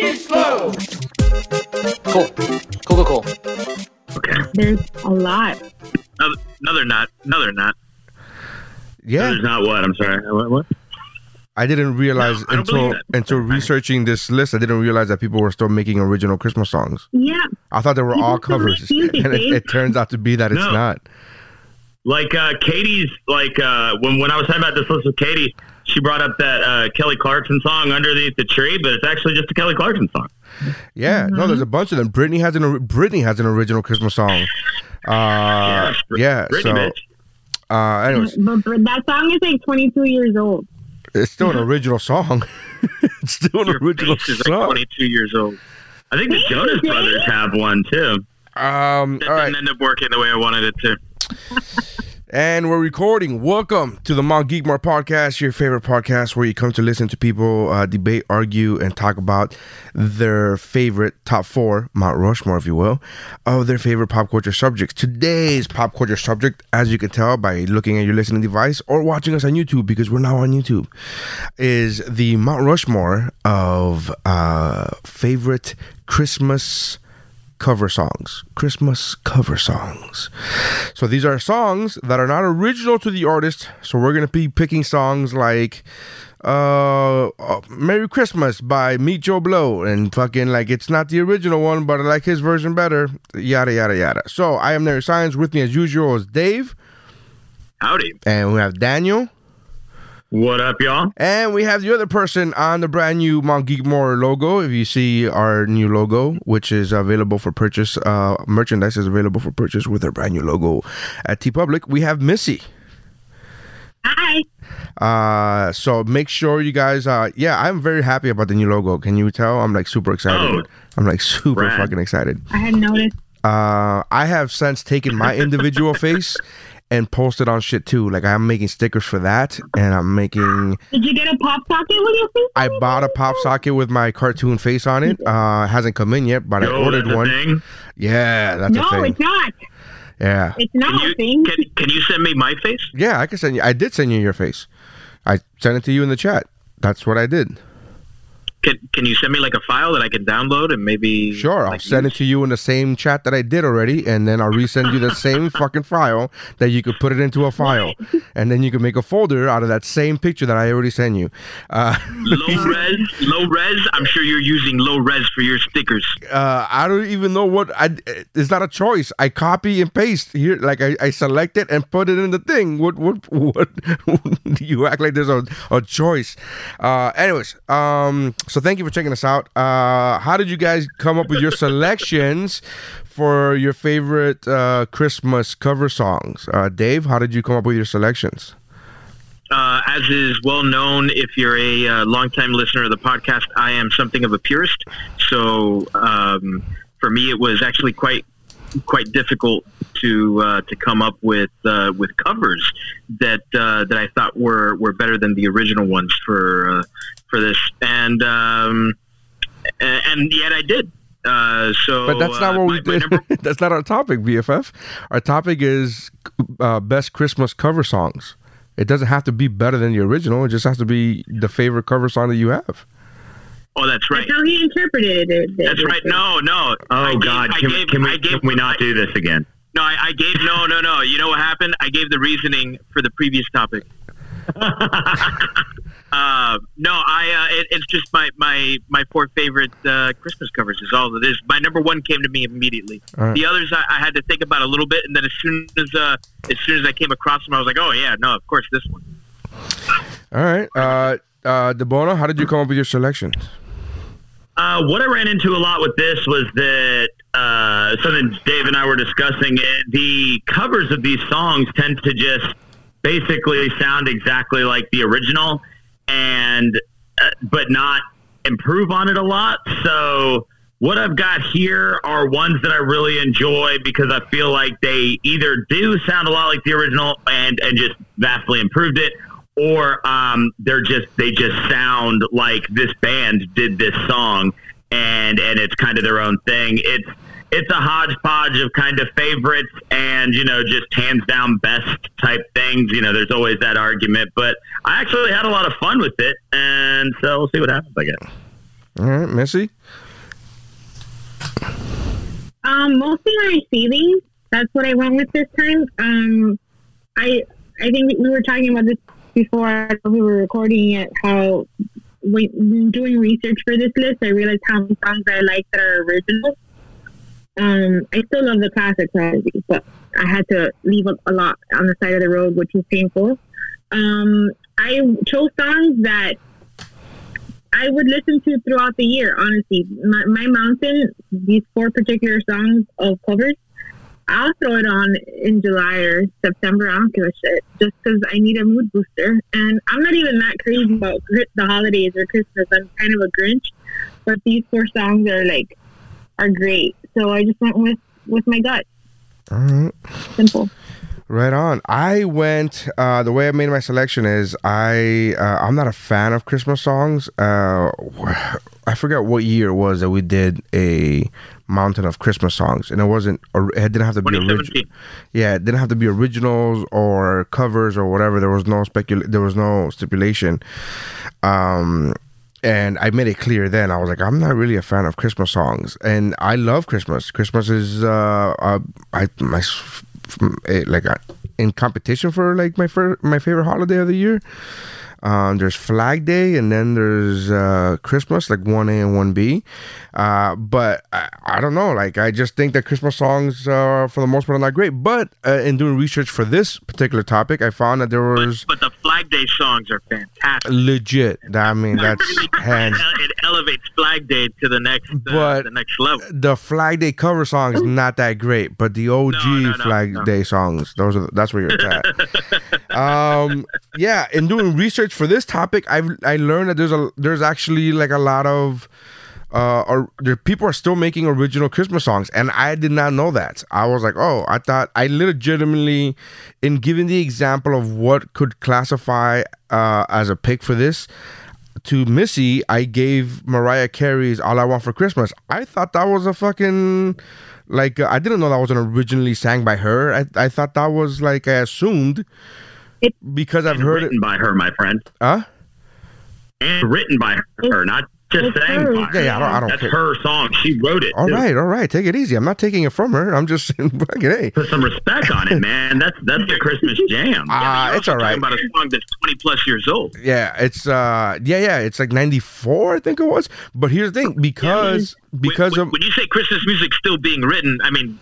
They slow. Cool. Cool, cool, cool. There's a lot. Another, no, they're not. No, not. Yeah, There's not what? I'm sorry. What? what? I didn't realize No, I until until researching this list. I didn't realize that people were still making original Christmas songs. Yeah. I thought they were People all covers, music, and it, it turns out to be that it's No. not. Like uh, Katie's. Like uh, when when I was talking about this list with Katie, she brought up that uh, Kelly Clarkson song "Underneath the Tree," but it's actually just a Kelly Clarkson song. Yeah, no, Mm-hmm. there's a bunch of them. Britney has an Britney has an original Christmas song. Uh, Br- yeah, Britney, so bitch. uh, anyways, But, but that song is like 22 years old. it's still an original song. it's still an Your original face is like 22 years old. I think the Jonas Brothers have one too. Um, That all right, didn't end up working the way I wanted it to. and we're recording. Welcome to the Mount Geekmore podcast, your favorite podcast where you come to listen to people uh, debate, argue, and talk about their favorite top four, Mount Rushmore, if you will, of their favorite pop culture subjects. Today's pop culture subject, as you can tell by looking at your listening device or watching us on YouTube, because we're now on YouTube, is the Mount Rushmore of uh, favorite Christmas cover songs, Christmas cover songs. So these are songs that are not original to the artist. So we're gonna be picking songs like uh, uh Merry Christmas by Meet Joe Blow and fucking like it's not the original one, but I like his version better. Yada yada yada. So I am Neri Science. With me as usual is Dave, Howdy. and we have Daniel. What up, y'all? And we have the other person on the brand new Mount Geekmore logo. If you see our new logo, which is available for purchase, uh, merchandise is available for purchase with our brand new logo at TeePublic. We have Missy. Hi. Uh, so make sure you guys, uh, yeah, I'm very happy about the new logo. Can you tell? I'm like super excited. Oh. I'm like super Rad. fucking excited. I had noticed. Uh, I have since taken my individual face and posted on shit too. Like I'm making stickers for that, and I'm making. Did you get a pop socket with your face? I bought a pop socket with my cartoon face on it. Uh, it hasn't come in yet, but I ordered that's a one. thing? Yeah, that's No, a thing. it's not. Yeah, It's not Can a thing. can, can you send me my face? yeah, I can send you. I did send you your face. I sent it to you in the chat. That's what I did. Can, can you send me like a file that I can download and maybe? Sure, I'll like, send it to you in the same chat that I did already, and then I'll resend you the same fucking file that you could put it into a file, and then you can make a folder out of that same picture that I already sent you. Uh, low res, low res. I'm sure you're using low res for your stickers. uh, I don't even know what I. It's not a choice. I copy and paste here. Like I, I select it and put it in the thing. What what what? you act like there's a, a choice. Uh, anyways, um, so thank you for checking us out. Uh, how did you guys come up with your selections for your favorite uh, Christmas cover songs? Uh, Dave, how did you come up with your selections? Uh, as is well known, if you're a uh, longtime listener of the podcast, I am something of a purist. So um, for me, it was actually quite quite difficult to uh, to come up with uh, with covers that uh, that I thought were, were better than the original ones for uh, for this, and um, and yet I did. Uh, so, But that's not uh, what we my did. number- that's not our topic, BFF. Our topic is uh, best Christmas cover songs. It doesn't have to be better than the original. It just has to be the favorite cover song that you have. oh, that's right. That's how he interpreted it. That's right. No, no. Oh gave- God! I Can, gave- can we gave- can we not do this again? No, I, I gave no, no, no. You know what happened? I gave the reasoning for the previous topic. uh, no, I. Uh, it, it's just my my my four favorite uh, Christmas covers is all it is. My number one came to me immediately. Right. The others I, I had to think about a little bit, and then as soon as uh, as soon as I came across them, I was like, oh yeah, no, of course this one. All right. Uh, uh, DeBono, how did you come up with your selections? Uh, what I ran into a lot with this was that uh, something Dave and I were discussing. eh, The covers of these songs tend to just basically sound exactly like the original, and uh, but not improve on it a lot. So what I've got here are ones that I really enjoy because I feel like they either do sound a lot like the original and and just vastly improved it, or um, they're just they just sound like this band did this song and and it's kind of their own thing. It's it's a hodgepodge of kind of favorites and you know just hands down best type things. You know, there's always that argument, but I actually had a lot of fun with it, and so we'll see what happens. I guess. All right, Missy. Um, mostly my feelings. That's what I went with this time. Um, I I think we were talking about this before we were recording it. How when doing research for this list, I realized how many songs I like that are original. Um, I still love the classic Prodigy, but I had to leave a, a lot on the side of the road, which was painful. Um, I chose songs that I would listen to throughout the year. Honestly, my, my mountain, these four particular songs of covers, I'll throw it on in July or September. I don't give a shit, just because I need a mood booster. And I'm not even that crazy about the holidays or Christmas. I'm kind of a Grinch, but these four songs are like are great. So I just went with with my gut. All right. Simple. Right on. I went. Uh, the way I made my selection is I. Uh, I'm not a fan of Christmas songs. Uh, I forget what year it was that we did a mountain of Christmas songs, and it wasn't. Or it didn't have to be original. Yeah, it didn't have to be originals or covers or whatever. There was no specul. There was no stipulation. Um, and I made it clear then. I was like, I'm not really a fan of Christmas songs, and I love Christmas. Christmas is uh, uh I my like in competition for like my fir- my favorite holiday of the year. Um, there's Flag Day, and then there's uh, Christmas, like one A and one B. Uh, but I, I don't know. Like I just think that Christmas songs, uh, for the most part, are not great. But uh, in doing research for this particular topic, I found that there was But the Flag Day songs are fantastic. legit. I mean, that's hands. It elevates Flag Day to the next, uh, But- the next level. the Flag Day cover song is not that great, but the OG No, no, no, Flag. Day songs, those are that's where you're at. um, yeah, in doing research for this topic, I've I learned that there's a there's actually like a lot of uh or there people are still making original Christmas songs, and I did not know that. I was like, oh, I thought I legitimately, in giving the example of what could classify uh as a pick for this to Missy, I gave Mariah Carey's "All I Want for Christmas." I thought that was a fucking like I didn't know that wasn't originally sang by her. I I thought that was like I assumed because I've heard it. by her, my friend, Huh? and written by her, not just It's sang by her. Yeah, yeah, I don't, I don't That's care. her song. She wrote it. All too. right, all right. Take it easy. I'm not taking it from her. I'm just saying, fucking hey. Put some respect on it, man. That's that's the Christmas jam. Ah, You're it's all right. about a song that's 20 plus years old. Yeah, it's uh, yeah, yeah. It's like '94, I think it was. But here's the thing, because because when, of when you say Christmas music still being written, I mean,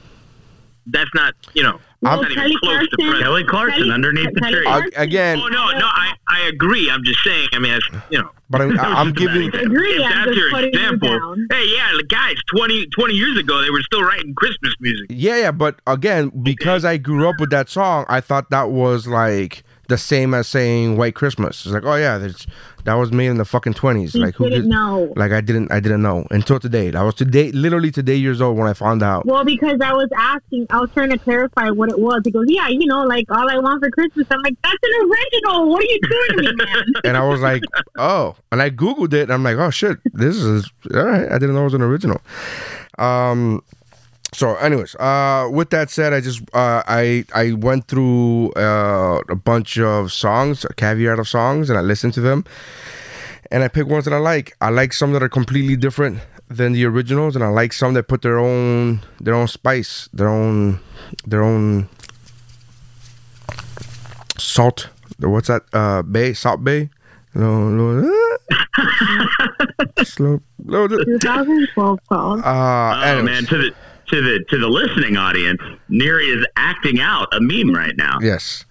that's not, you know, Well, not even Kelly close to Clarkson- present. Kelly Clarkson Kelly- underneath the tree. Clarkson- Uh, again- Oh, no, no, I, I agree. I'm just saying, I mean, as, you know, but I'm, I'm giving I agree. if I'm that's your example, down. hey, yeah, the guys, 20, 20 years ago, they were still writing Christmas music. Yeah, yeah, but again, because I grew up with that song, I thought that was like the same as saying White Christmas. It's like, oh yeah, that's, that was made in the fucking twenties. Like who didn't did- know. Like I didn't, I didn't know until today. I was today, literally today years old when I found out. Well, because I was asking, I was trying to clarify what it was. He goes, "Yeah, you know, like all I want for Christmas." I'm like, "That's an original. What are you doing to me, man?" And I was like, oh, and I googled it, and I'm like, oh shit, this is all right. I didn't know it was an original. Um. So, anyways, uh, with that said, I just uh, I I went through uh, a bunch of songs, a caveat of songs, and I listened to them, and I picked ones that I like. I like some that are completely different than the originals, and I like some that put their own their own spice, their own their own salt. What's that? Uh, bay, salt bay. No, no. Slow, slow. 2012 called. Uh, Oh anyways. man, to the to the to the listening audience, Neri is acting out a meme right now. Yes.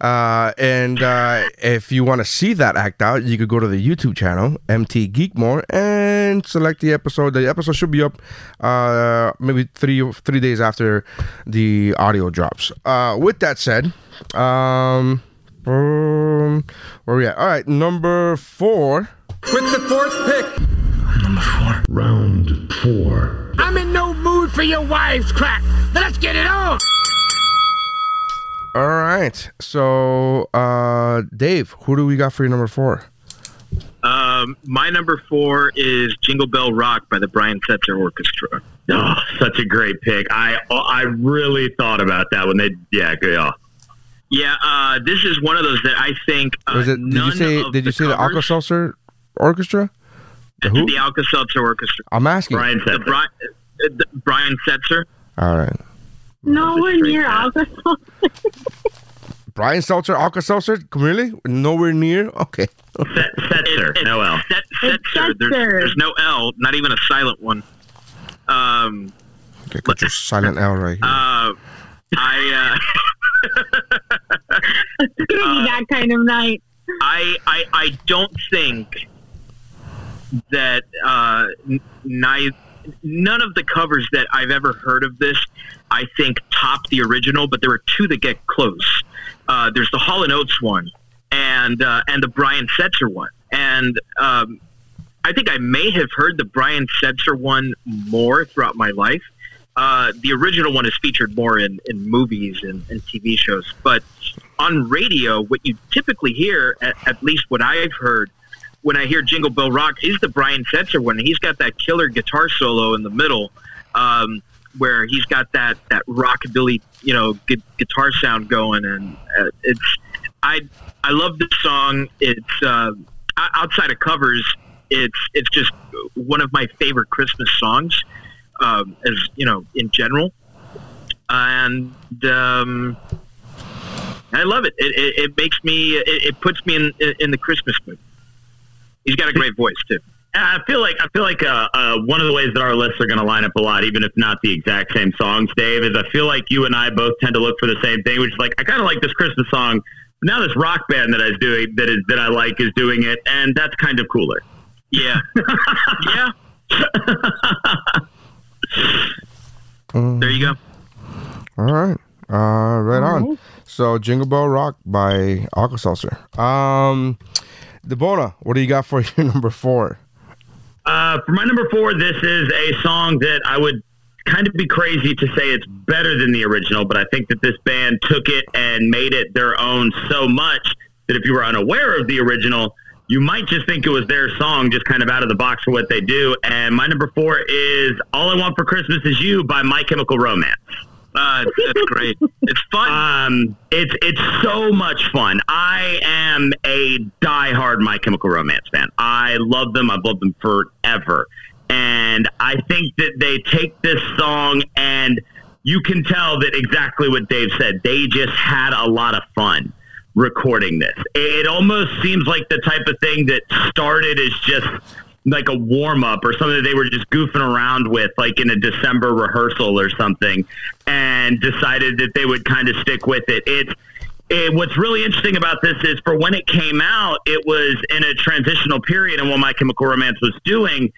Uh, and uh, if you want to see that act out, you could go to the YouTube channel, MT Geekmore, and select the episode. The episode should be up uh, maybe three three days after the audio drops. Uh, with that said, um, um, where we at? All right, number four. With the fourth pick number four. Round four. I'm in no mood for your wives crap. Let's get it on. All right. So, uh, Dave, who do we got for your number four? Um, my number four is Jingle Bell Rock by the Brian Setzer Orchestra. Oh, such a great pick. I I really thought about that when they yeah yeah. Yeah, uh, this is one of those that I think. Uh, Was it? Did you none say? Did you say the covers- Alka Seltzer Orchestra? The who? The Alka Seltzer Orchestra. I'm asking. Brian The Setzer. Brian, uh, the Brian Setzer. All right. Nowhere straight near Alka Seltzer. Brian Seltzer, Alka Seltzer, really? Nowhere near. Okay. Set, Setzer. It- no L. Set, Setzer. There's, there's no L, not even a silent one. Um, Okay, got your silent L right here. uh, I, uh, It's gonna be that kind of night. I, I, I don't think that uh, n- ni- none of the covers that I've ever heard of this, I think top the original. But there are two that get close. Uh, there's the Hall and Oates one, and uh, and the Brian Setzer one, and um, I think I may have heard the Brian Setzer one more throughout my life. Uh, the original one is featured more in, in movies and, and TV shows, but on radio, what you typically hear, at, at least what I've heard, when I hear Jingle Bell Rock, is the Brian Setzer one. He's got that killer guitar solo in the middle, um, where he's got that that rockabilly, you know, gu- guitar sound going, and uh, it's I I love this song. It's uh, outside of covers, it's it's just one of my favorite Christmas songs, um, as you know, in general, and. Um, I love it. It, it, it makes me. It, it puts me in in the Christmas mood. He's got a great voice too. I feel like I feel like uh, uh, one of the ways that our lists are going to line up a lot, even if not the exact same songs, Dave, is I feel like you and I both tend to look for the same thing, which is like I kind of like this Christmas song. But now this rock band that I was doing that is that I like is doing it, and that's kind of cooler. Yeah, yeah. There you go. All right. Uh, right on. So, Jingle Bell Rock by Alka Seltzer. Um, Debona, what do you got for your number four? Uh, for my number four, this is a song that I would kind of be crazy to say it's better than the original, but I think that this band took it and made it their own so much that if you were unaware of the original, you might just think it was their song, just kind of out of the box for what they do. And my number four is "All I Want for Christmas Is You" by My Chemical Romance. Uh, that's great. It's fun. Um, it's it's so much fun. I am a diehard My Chemical Romance fan. I love them. I've loved them forever, and I think that they take this song and you can tell that exactly what Dave said. They just had a lot of fun recording this. It almost seems like the type of thing that started as just like a warm up or something that they were just goofing around with, like in a December rehearsal or something, and decided that they would kind of stick with it. It's it, what's really interesting about this is for when it came out, it was in a transitional period and what My Chemical Romance was doing.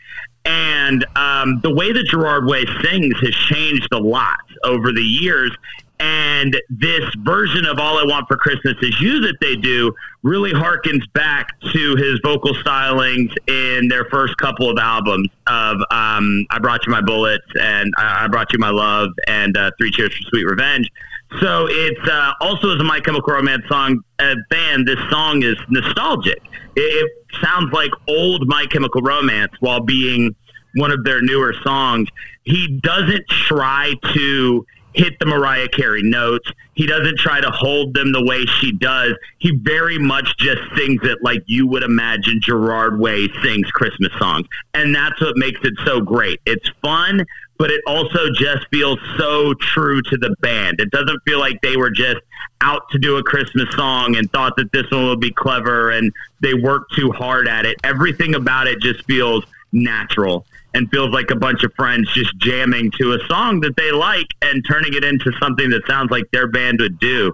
And um, the way that Gerard Way sings has changed a lot over the years. And this version of All I Want for Christmas Is You that they do really harkens back to his vocal stylings in their first couple of albums of um, I Brought You My Bullets and I, I Brought You My Love and uh, Three Cheers for Sweet Revenge. So it's uh, also as a My Chemical Romance song uh, band, this song is nostalgic. It, it sounds like old My Chemical Romance while being one of their newer songs. He doesn't try to hit the Mariah Carey notes. He doesn't try to hold them the way she does. He very much just sings it like you would imagine Gerard Way sings Christmas songs. And that's what makes it so great. It's fun, but it also just feels so true to the band. It doesn't feel like they were just out to do a Christmas song and thought that this one would be clever and they worked too hard at it. Everything about it just feels natural and feels like a bunch of friends just jamming to a song that they like and turning it into something that sounds like their band would do.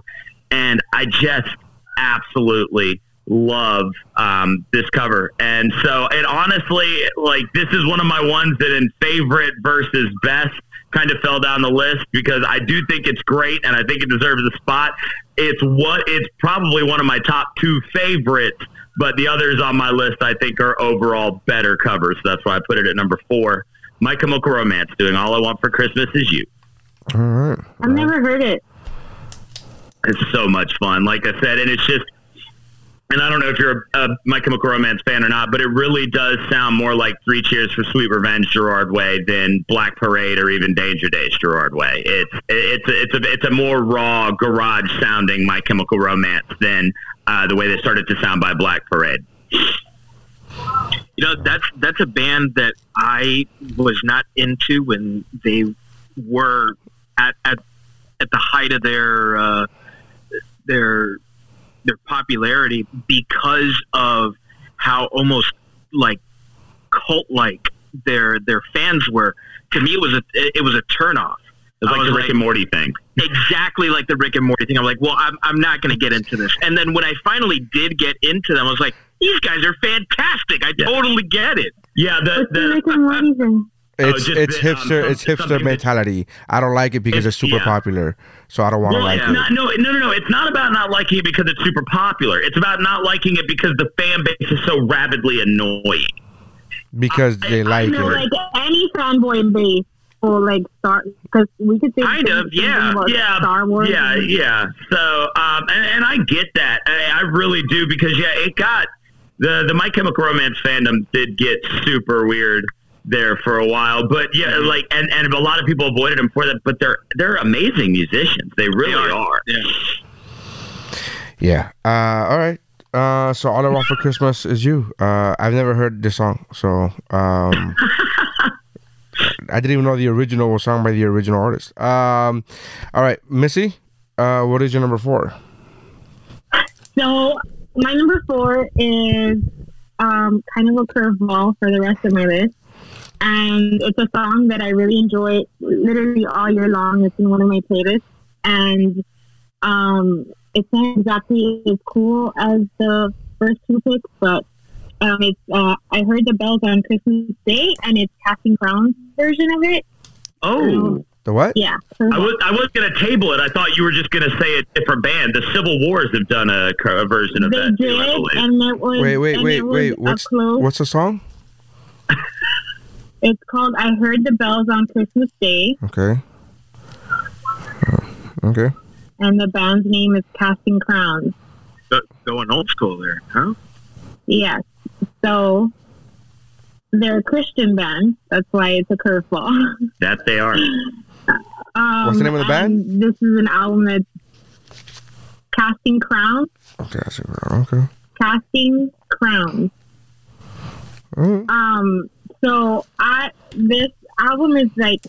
And I just absolutely love um, this cover. And so, and honestly, like this is one of my ones that in favorite versus best kind of fell down the list because I do think it's great and I think it deserves a spot. It's what it's probably one of my top two favorites but the others on my list I think are overall better covers. So that's why I put it at number four. My Chemical Romance doing All I Want for Christmas Is You. All right. I've never heard it. It's so much fun, like I said, and it's just. And I don't know if you're a, a My Chemical Romance fan or not, but it really does sound more like Three Cheers for Sweet Revenge, Gerard Way, than Black Parade or even Danger Days, Gerard Way. It's it's a, it's a it's a more raw garage sounding My Chemical Romance than uh, the way they started to sound by Black Parade. You know, that's that's a band that I was not into when they were at at, at the height of their uh, their their popularity because of how almost like cult like their their fans were. To me, it was a it was a turnoff. It was I like the Rick like- and Morty thing. exactly like the Rick and Morty thing. I'm like, well, I'm, I'm not going to get into this. And then when I finally did get into them, I was like, these guys are fantastic. I Yeah. totally get it. Yeah, the, the the, Rick and Morty thing? It's just it's that, um, hipster some- it's hipster something that- mentality. I don't like it because It's- it's, super yeah. popular, so I don't want to Well, like it's it. not, no, no, no, no. It's not about not liking it because it's super popular. It's about not liking it because the fan base is so rabidly annoying. because they like You know, it. like any fanboy base for like Star, because we could say Kind of, yeah, yeah, Star Wars. yeah, yeah. So, um, and, and I get that. I, I really do because yeah, it got the the My Chemical Romance fandom did get super weird there for a while, but yeah, Mm-hmm. like and and a lot of people avoided them for that. But they're they're amazing musicians. They really They are. are. Yeah. Yeah. Uh, all right. Uh, so all I want for Christmas is you. Uh, I've never heard this song, so um, I didn't even know the original was sung by the original artist. Um, all right, Missy. Uh, what is your number four? So my number four is um, kind of a curveball for the rest of my list, and it's a song that I really enjoy literally all year long. It's in one of my playlists, and um, it's not exactly as cool as the first two picks, but um, it's uh, I heard the bells on Christmas Day, and it's Casting Crowns version of it. Oh. The what? Yeah, I was I was gonna table it. I thought you were just gonna say a different band. The Civil Wars have done a, a version of they that too, I did, believe. and it was Wait, wait, wait, wait. What's close what's the song? It's called I Heard the Bells on Christmas Day, Okay. Uh, Okay. and the band's name is Casting Crowns. Going old school there, huh? Yes. So they're a Christian band. That's why it's a curveball. that they are. Um, What's the name of the band? This is an album that's Casting Crowns. Okay. I see. Okay. Casting Crowns. Alright. Um, so I this album is like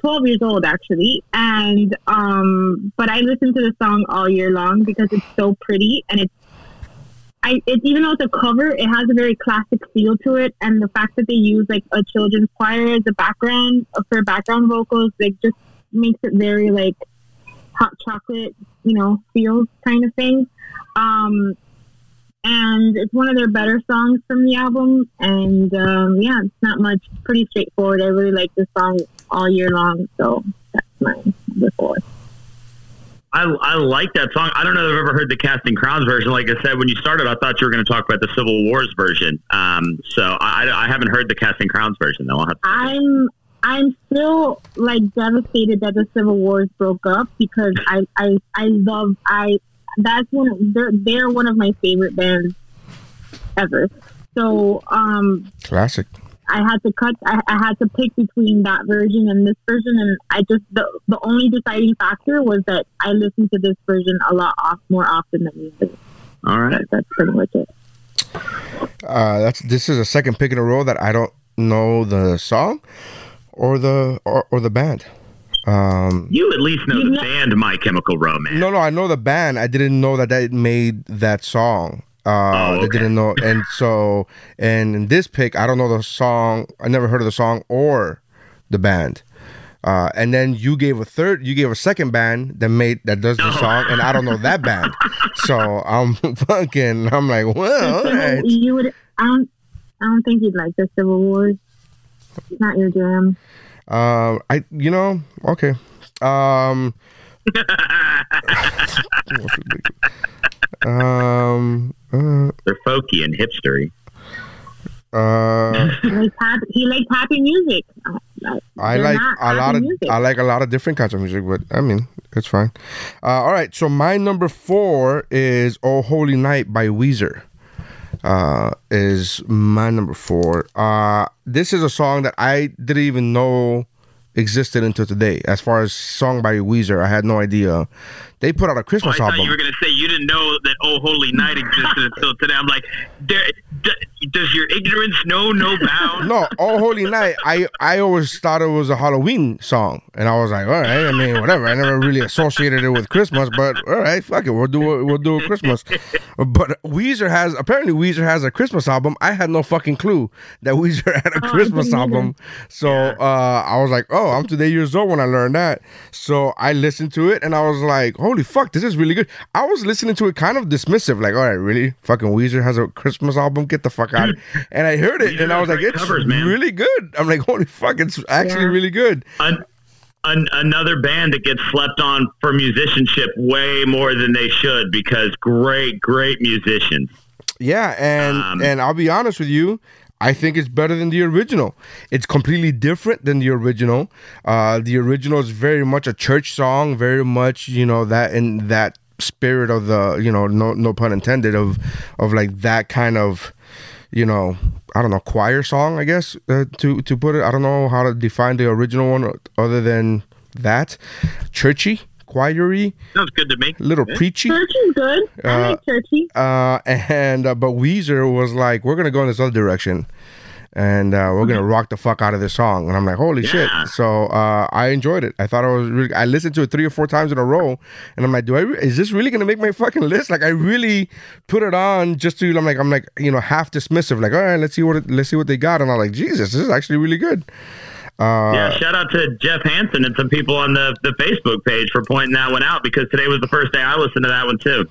twelve years old actually, and um, but I listen to the song all year long because it's so pretty and it's. I, it, even though it's a cover, it has a very classic feel to it, and the fact that they use like a children's choir as a background uh, for background vocals, like just makes it very like hot chocolate, you know, feels kind of thing. Um, and it's one of their better songs from the album. And um, yeah, it's not much, pretty straightforward. I really like this song all year long, so that's my number. I, I like that song. I don't know if I've ever heard the Casting Crowns version. Like I said, when you started, I thought you were going to talk about the Civil Wars version. Um, so I, I, I haven't heard the Casting Crowns version though. I'll have to I'm I'm still like devastated that the Civil Wars broke up because I I, I love I that's one of, they're they're one of my favorite bands ever. So um Classic. I had to cut. I, I had to pick between that version and this version, and I just the the only deciding factor was that I listened to this version a lot off, more often than the other. All right. That, that's pretty much it. Uh, that's this is a second pick in a row that I don't know the song or the or, or the band. Um, You at least know the know- band My Chemical Romance. no, no, I know the band. I didn't know that that made that song. Uh, Oh, I okay. didn't know, and so and in this pick, I don't know the song. I never heard of the song or the band. Uh, and then you gave a third, you gave a second band that made that does the Oh. song, and I don't know that band. so I'm fucking. I'm like, well, all The Civil- right. You would. I don't. I don't think you'd like the Civil Wars. It's not your jam. Um, I you know okay. Um, Um. Uh, They're folky and hipstery. uh, He likes happy, he likes happy music. I like a lot of music. I like a lot of different kinds of music, but I mean it's fine. Uh, all right, so my number four is "Oh Holy Night" by Weezer. Uh, is my number four. Uh, this is a song that I didn't even know existed until today. As far as song by Weezer, I had no idea. They put out a Christmas Oh, I Christmas thought album. you were going to say you didn't know that Oh Holy Night existed until today. I'm like, d- does your ignorance know no bounds? no, Oh Holy Night. I I always thought it was a Halloween song, and I was like, all right. I mean, whatever. I never really associated it with Christmas, but all right, fuck it. We'll do it. We'll do a Christmas. But Weezer has apparently Weezer has a Christmas album. I had no fucking clue that Weezer had a Oh, Christmas album. So uh, I was like, oh, I'm today years old when I learned that. So I listened to it, and I was like, holy fuck, this is really good. I was listening to it kind of dismissive, like, all right, really, fucking Weezer has a Christmas album. Get the fuck out. and I heard it, and I was like, it's covers, really good. I'm like, holy fuck, it's actually Yeah. really good. An, an, another band that gets slept on for musicianship way more than they should because great, great musicians. Yeah, and Um, and I'll be honest with you, I think it's better than the original. It's completely different than the original. Uh, the original is very much a church song, very much you know that in that spirit of the you know no no pun intended of of like that kind of you know I don't know choir song I guess uh, to to put it. I don't know how to define the original one other than that churchy choiry Sounds good to me. little preachy Church is good. I Uh, like churchy. uh, and uh, but Weezer was like, "We're gonna go in this other direction, and uh, we're gonna rock the fuck out of this song." And I'm like, "Holy shit!" So uh, I enjoyed it. I thought it was really. I listened to it three or four times in a row, and I'm like, "Do I? Re- is this really gonna make my fucking list?" Like, I really put it on just to. I'm like, I'm like, you know, half dismissive. Like, all right, let's see what it, let's see what they got, and I'm like, Jesus, this is actually really good. Uh, yeah, shout out to Jeff Hansen and some people on the, the Facebook page for pointing that one out because today was the first day I listened to that one too.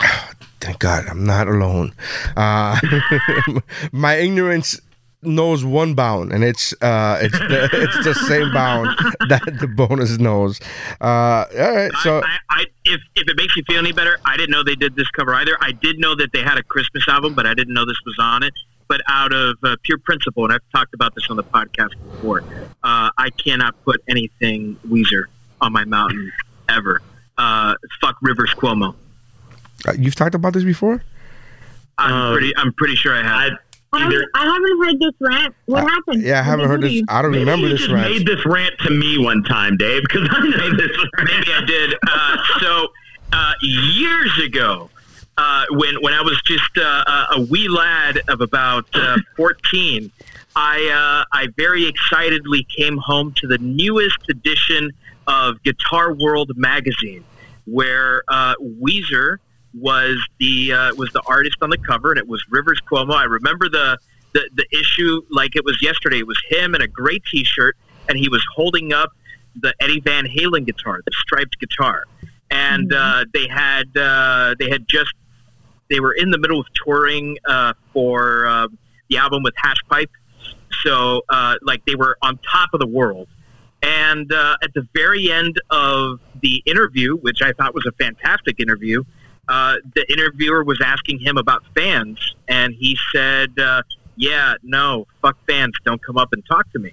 Thank God I'm not alone. Uh, my ignorance knows one bound, and it's uh, it's the it's the same bound that the bonus knows. Uh, all right, so I, I, if, if it makes you feel any better, I didn't know they did this cover either. I did know that they had a Christmas album, but I didn't know this was on it. But out of uh, pure principle, and I've talked about this on the podcast before, uh, I cannot put anything Weezer on my mountain ever. Uh, fuck Rivers Cuomo. uh, you've talked about this before. I'm Uh, pretty. I'm pretty sure I have. I, I either, haven't, I haven't heard this rant. What happened? Yeah, I What haven't heard this. do? I don't maybe remember you this just rant. made this rant to me one time, Dave, because I know this rant. Maybe I did. Uh, so uh, years ago, uh, when when I was just uh, a- a wee lad of about uh, fourteen, I uh, I very excitedly came home to the newest edition of Guitar World magazine, where uh, Weezer was the uh, was the artist on the cover, and it was Rivers Cuomo. I remember the, the the issue like it was yesterday. It was him in a gray T-shirt, and he was holding up the Eddie Van Halen guitar, the striped guitar, and uh, they had uh, they had just they were in the middle of touring uh, for uh, the album with Hash Pipe, so uh, like they were on top of the world. And uh, at the very end of the interview, which I thought was a fantastic interview, uh, the interviewer was asking him about fans, and he said, uh, "Yeah, no, fuck fans, don't come up and talk to me."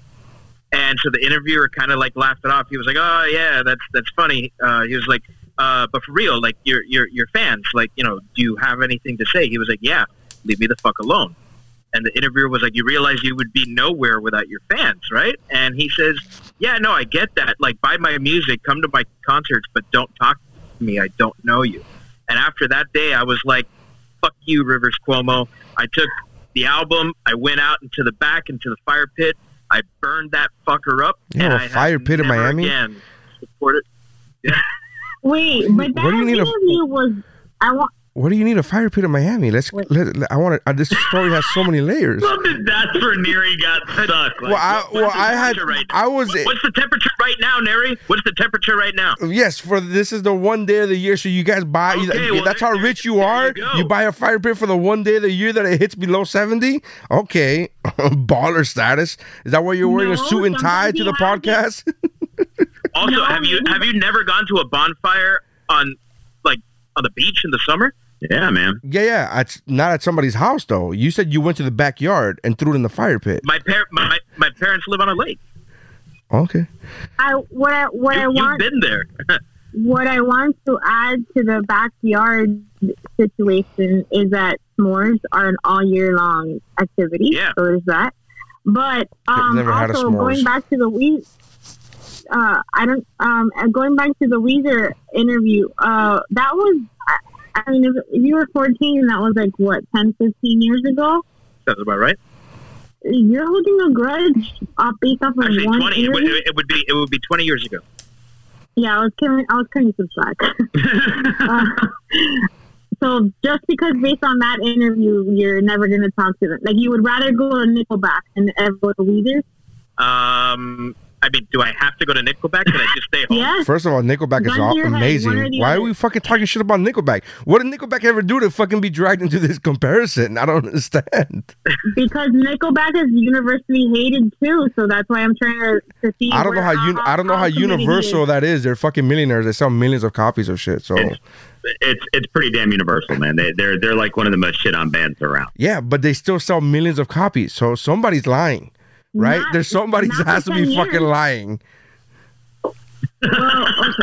And so the interviewer kind of like laughed it off. He was like, "Oh yeah, that's that's funny." Uh, he was like, uh, "But for real, like your your your fans, like you know, do you have anything to say?" He was like, "Yeah, leave me the fuck alone." And the interviewer was like, "You realize you would be nowhere without your fans, right?" And he says, "Yeah, no, I get that. Like, buy my music, come to my concerts, but don't talk to me. I don't know you." And after that day, I was like, "Fuck you, Rivers Cuomo." I took the album, I went out into the back into the fire pit, I burned that fucker up. You and a I fire pit in Miami? Again support it. Wait, but that What do you need a- was. I want. What do you need a fire pit in Miami? Let's. Let, let- I want to. Uh, this story has so many layers. Love that that's where Neri got stuck. Like, Well, I What's well the I had temperature right I was What's the temperature right now, Neri? What's the temperature right now? Yes, for this is the one day of the year. So you guys buy. Okay, well, that's how rich you are. you You, buy a fire pit for the one day of the year that it hits below seventy. Okay, baller status. Is that why you're wearing a suit and tie to the you have podcast? Also, No, have you maybe- have you never gone to a bonfire on like on the beach in the summer? Yeah, man. Yeah, yeah. It's not at somebody's house though. You said you went to the backyard and threw it in the fire pit. My par- my my parents live on a lake. Okay. I what I what I You, you've been there. what I want to add to the backyard situation is that s'mores are an all year long activity. Yeah. So is that. But um, never had a also going back to the we, uh, I don't. Um, going back to the Weezer interview, uh, that was. I, mean, if, if you were 14, that was like what 10, 15 years ago. That's about right. You're holding a grudge off based off of Actually, one twenty. It would, it would be it would be twenty years ago. Yeah, I was cutting, I was cutting some slack. uh, so just because based on that interview, you're never going to talk to them. Like you would rather go to Nickelback than ever go to Weezer. Um, I mean, do I have to go to Nickelback? Can I just stay home? Yes. First of all, Nickelback is all your head, amazing. one or the Why are we fucking talking shit about Nickelback? What did Nickelback ever do to fucking be dragged into this comparison? I don't understand. Because Nickelback is universally hated too, so that's why I'm trying to, to see. I don't know where- how you. Uh, I don't know how committed universal is. that is. They're fucking millionaires. They sell millions of copies of shit. So It's it's it's pretty damn universal, man. They, they're they're like one of the most shit on bands around. yeah, but they still sell millions of copies. So somebody's lying, right? Not- There's somebody not has to be 10 fucking lying. Well,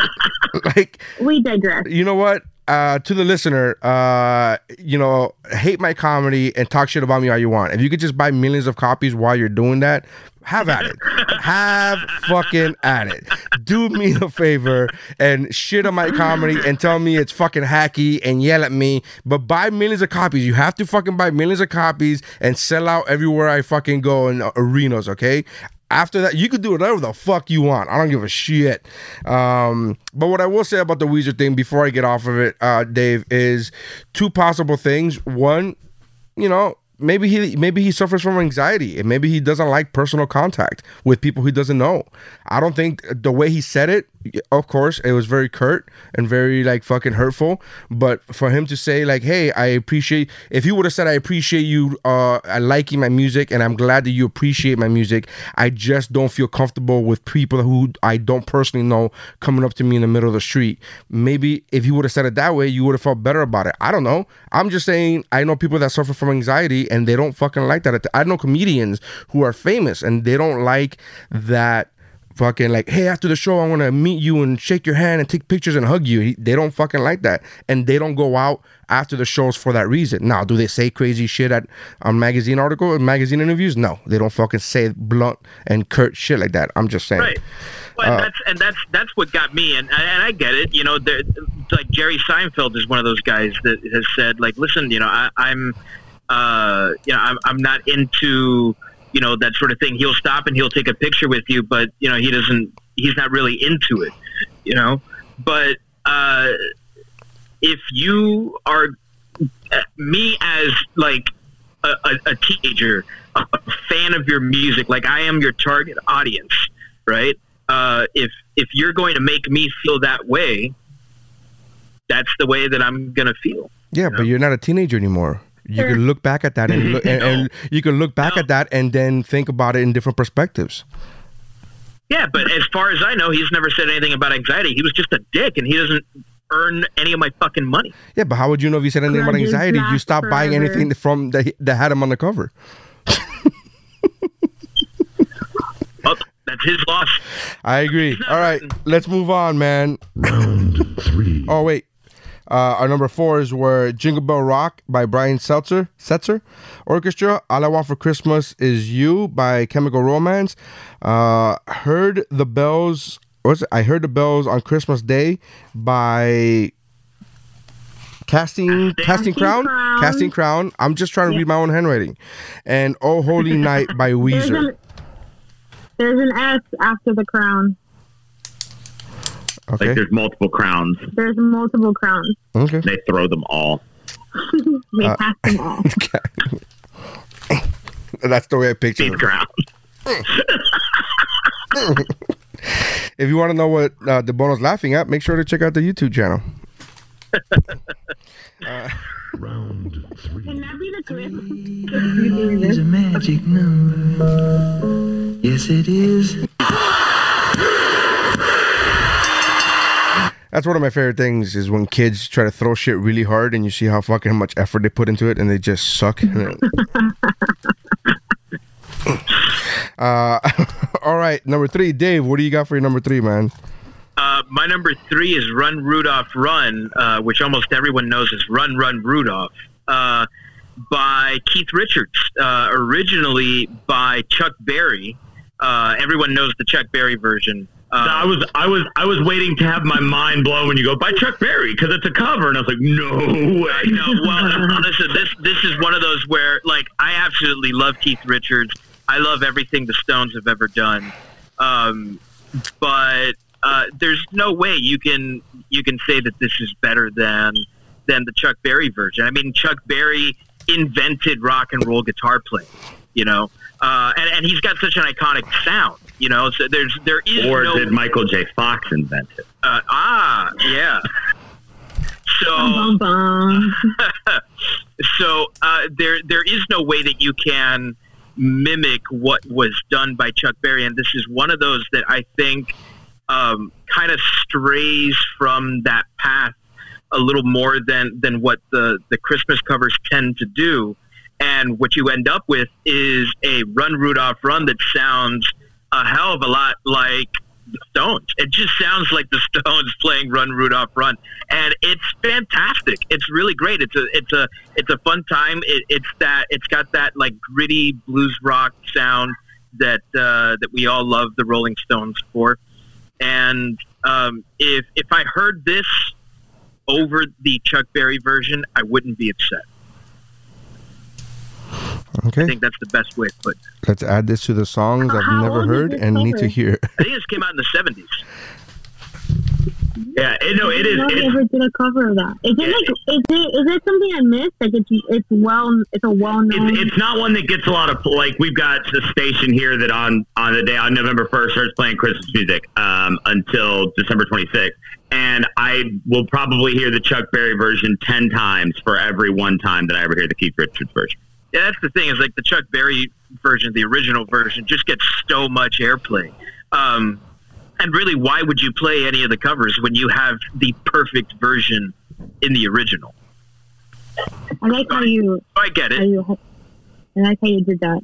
okay, Like we digress. you know what? Uh, to the listener, uh, you know, hate my comedy and talk shit about me all you want. If you could just buy millions of copies while you're doing that, have at it. have fucking at it. Do me a favor and shit on my comedy and tell me it's fucking hacky and yell at me. But buy millions of copies. You have to fucking buy millions of copies and sell out everywhere I fucking go in arenas, okay? After that, you could do whatever the fuck you want. I don't give a shit. Um, but what I will say about the Weezer thing before I get off of it, uh, Dave, is two possible things. One, you know, maybe he maybe he suffers from anxiety and maybe he doesn't like personal contact with people he doesn't know. I don't think the way he said it, of course, it was very curt and very like fucking hurtful. But for him to say like, "Hey, I appreciate," if he would have said, "I appreciate you, uh, liking my music, and I'm glad that you appreciate my music," I just don't feel comfortable with people who I don't personally know coming up to me in the middle of the street. Maybe if he would have said it that way, you would have felt better about it. I don't know. I'm just saying I know people that suffer from anxiety and they don't fucking like that. I know comedians who are famous and they don't like that fucking like, hey, after the show, I want to meet you and shake your hand and take pictures and hug you. He- They don't fucking like that, and they don't go out after the shows for that reason. Now, do they say crazy shit at on magazine article, magazine interviews? No, they don't fucking say blunt and curt shit like that. I'm just saying. Right. Well, Uh, and that's and that's that's what got me, and and I get it. You know, like Jerry Seinfeld is one of those guys that has said, like, listen, you know, I, I'm, uh, you know, I'm I'm not into, you know, that sort of thing. He'll stop and he'll take a picture with you, but you know, he doesn't. He's not really into it, you know. But uh, if you are uh, me as like a, a, a teenager, a, a fan of your music, like I am your target audience, right? Uh, if if you're going to make me feel that way, that's the way that I'm gonna feel. Yeah, but you're not a teenager anymore. You Sure. can look back at that and, look, and, and you can look back No. at that and then think about it in different perspectives. Yeah, but as far as I know, he's never said anything about anxiety. He was just a dick, and he doesn't earn any of my fucking money. Yeah, but how would you know if he said anything about anxiety? You last stopped buying anything from that, that had him on the cover. Well, that's his loss. I agree. All right, let's move on, man. Round three. Oh wait, uh, our number four is where Jingle Bell Rock by Brian Seltzer, Setzer Orchestra. All I Want for Christmas is You by Chemical Romance. Uh, heard the bells. What's it? I heard the bells on Christmas Day by Casting Casting Casting Crown. Crown. Casting Crown. I'm just trying to read my own handwriting. And Oh Holy Night by There's Weezer. an, there's an S after the crown. Okay. Like there's multiple crowns. There's multiple crowns. Okay. They throw them all. They Uh, pass them all. That's the way I picture These it. crowns. If you want to know what uh, the bonus laughing at, make sure to check out the YouTube channel. Round three. Can that be the clip? You is a magic number. Yes, it is. That's that's one of my favorite things is when kids try to throw shit really hard and you see how fucking much effort they put into it and they just suck. uh, all right, number three, Dave. What do you got for your number three, man? Uh, my number three is Run Rudolph Run, uh, which almost everyone knows is Run Run Rudolph, uh, by Keith Richards, uh, originally by Chuck Berry. Uh, everyone knows the Chuck Berry version. Um, I was I was I was waiting to have my mind blown when you go by Chuck Berry because it's a cover, and I was like, no way. Know. Well, listen, this this is one of those where, like, I absolutely love Keith Richards. I love everything the Stones have ever done, um, but uh, there's no way you can you can say that this is better than than the Chuck Berry version. I mean, Chuck Berry invented rock and roll guitar playing, you know, uh, and and he's got such an iconic sound, you know. So there's there is Or no did Michael J. Fox invent it? uh, ah yeah. So Bum, bum. so uh, there there is no way that you can mimic what was done by Chuck Berry, and this is one of those that I think um, kind of strays from that path a little more than than what the the Christmas covers tend to do. And what you end up with is a Run Rudolph Run that sounds a hell of a lot like the Stones. It just sounds like the Stones playing Run Rudolph Run, and it's fantastic. It's really great. It's a it's a it's a fun time. It, it's that it's got that like gritty blues rock sound that uh, that we all love the Rolling Stones for. And um, if if I heard this over the Chuck Berry version, I wouldn't be upset. I think that's the best way to put it. let's add this to the songs I've How never heard this and need to hear. I think this came out in the seventies. Yeah, it, no, it is. Nobody It's, ever did a cover of that. Is it Yeah. like is it is it something I missed? Like it's it's well it's a well known. it's, it's not one that gets a lot of like. We've got a station here that on on the day on November first starts playing Christmas music um, until December twenty sixth, and I will probably hear the Chuck Berry version ten times for every one time that I ever hear the Keith Richards version. Yeah, that's the thing is like the Chuck Berry version, the original version, just gets so much airplay. Um, and really, why would you play any of the covers when you have the perfect version in the original? I like how you I get how it. you I like how you did that.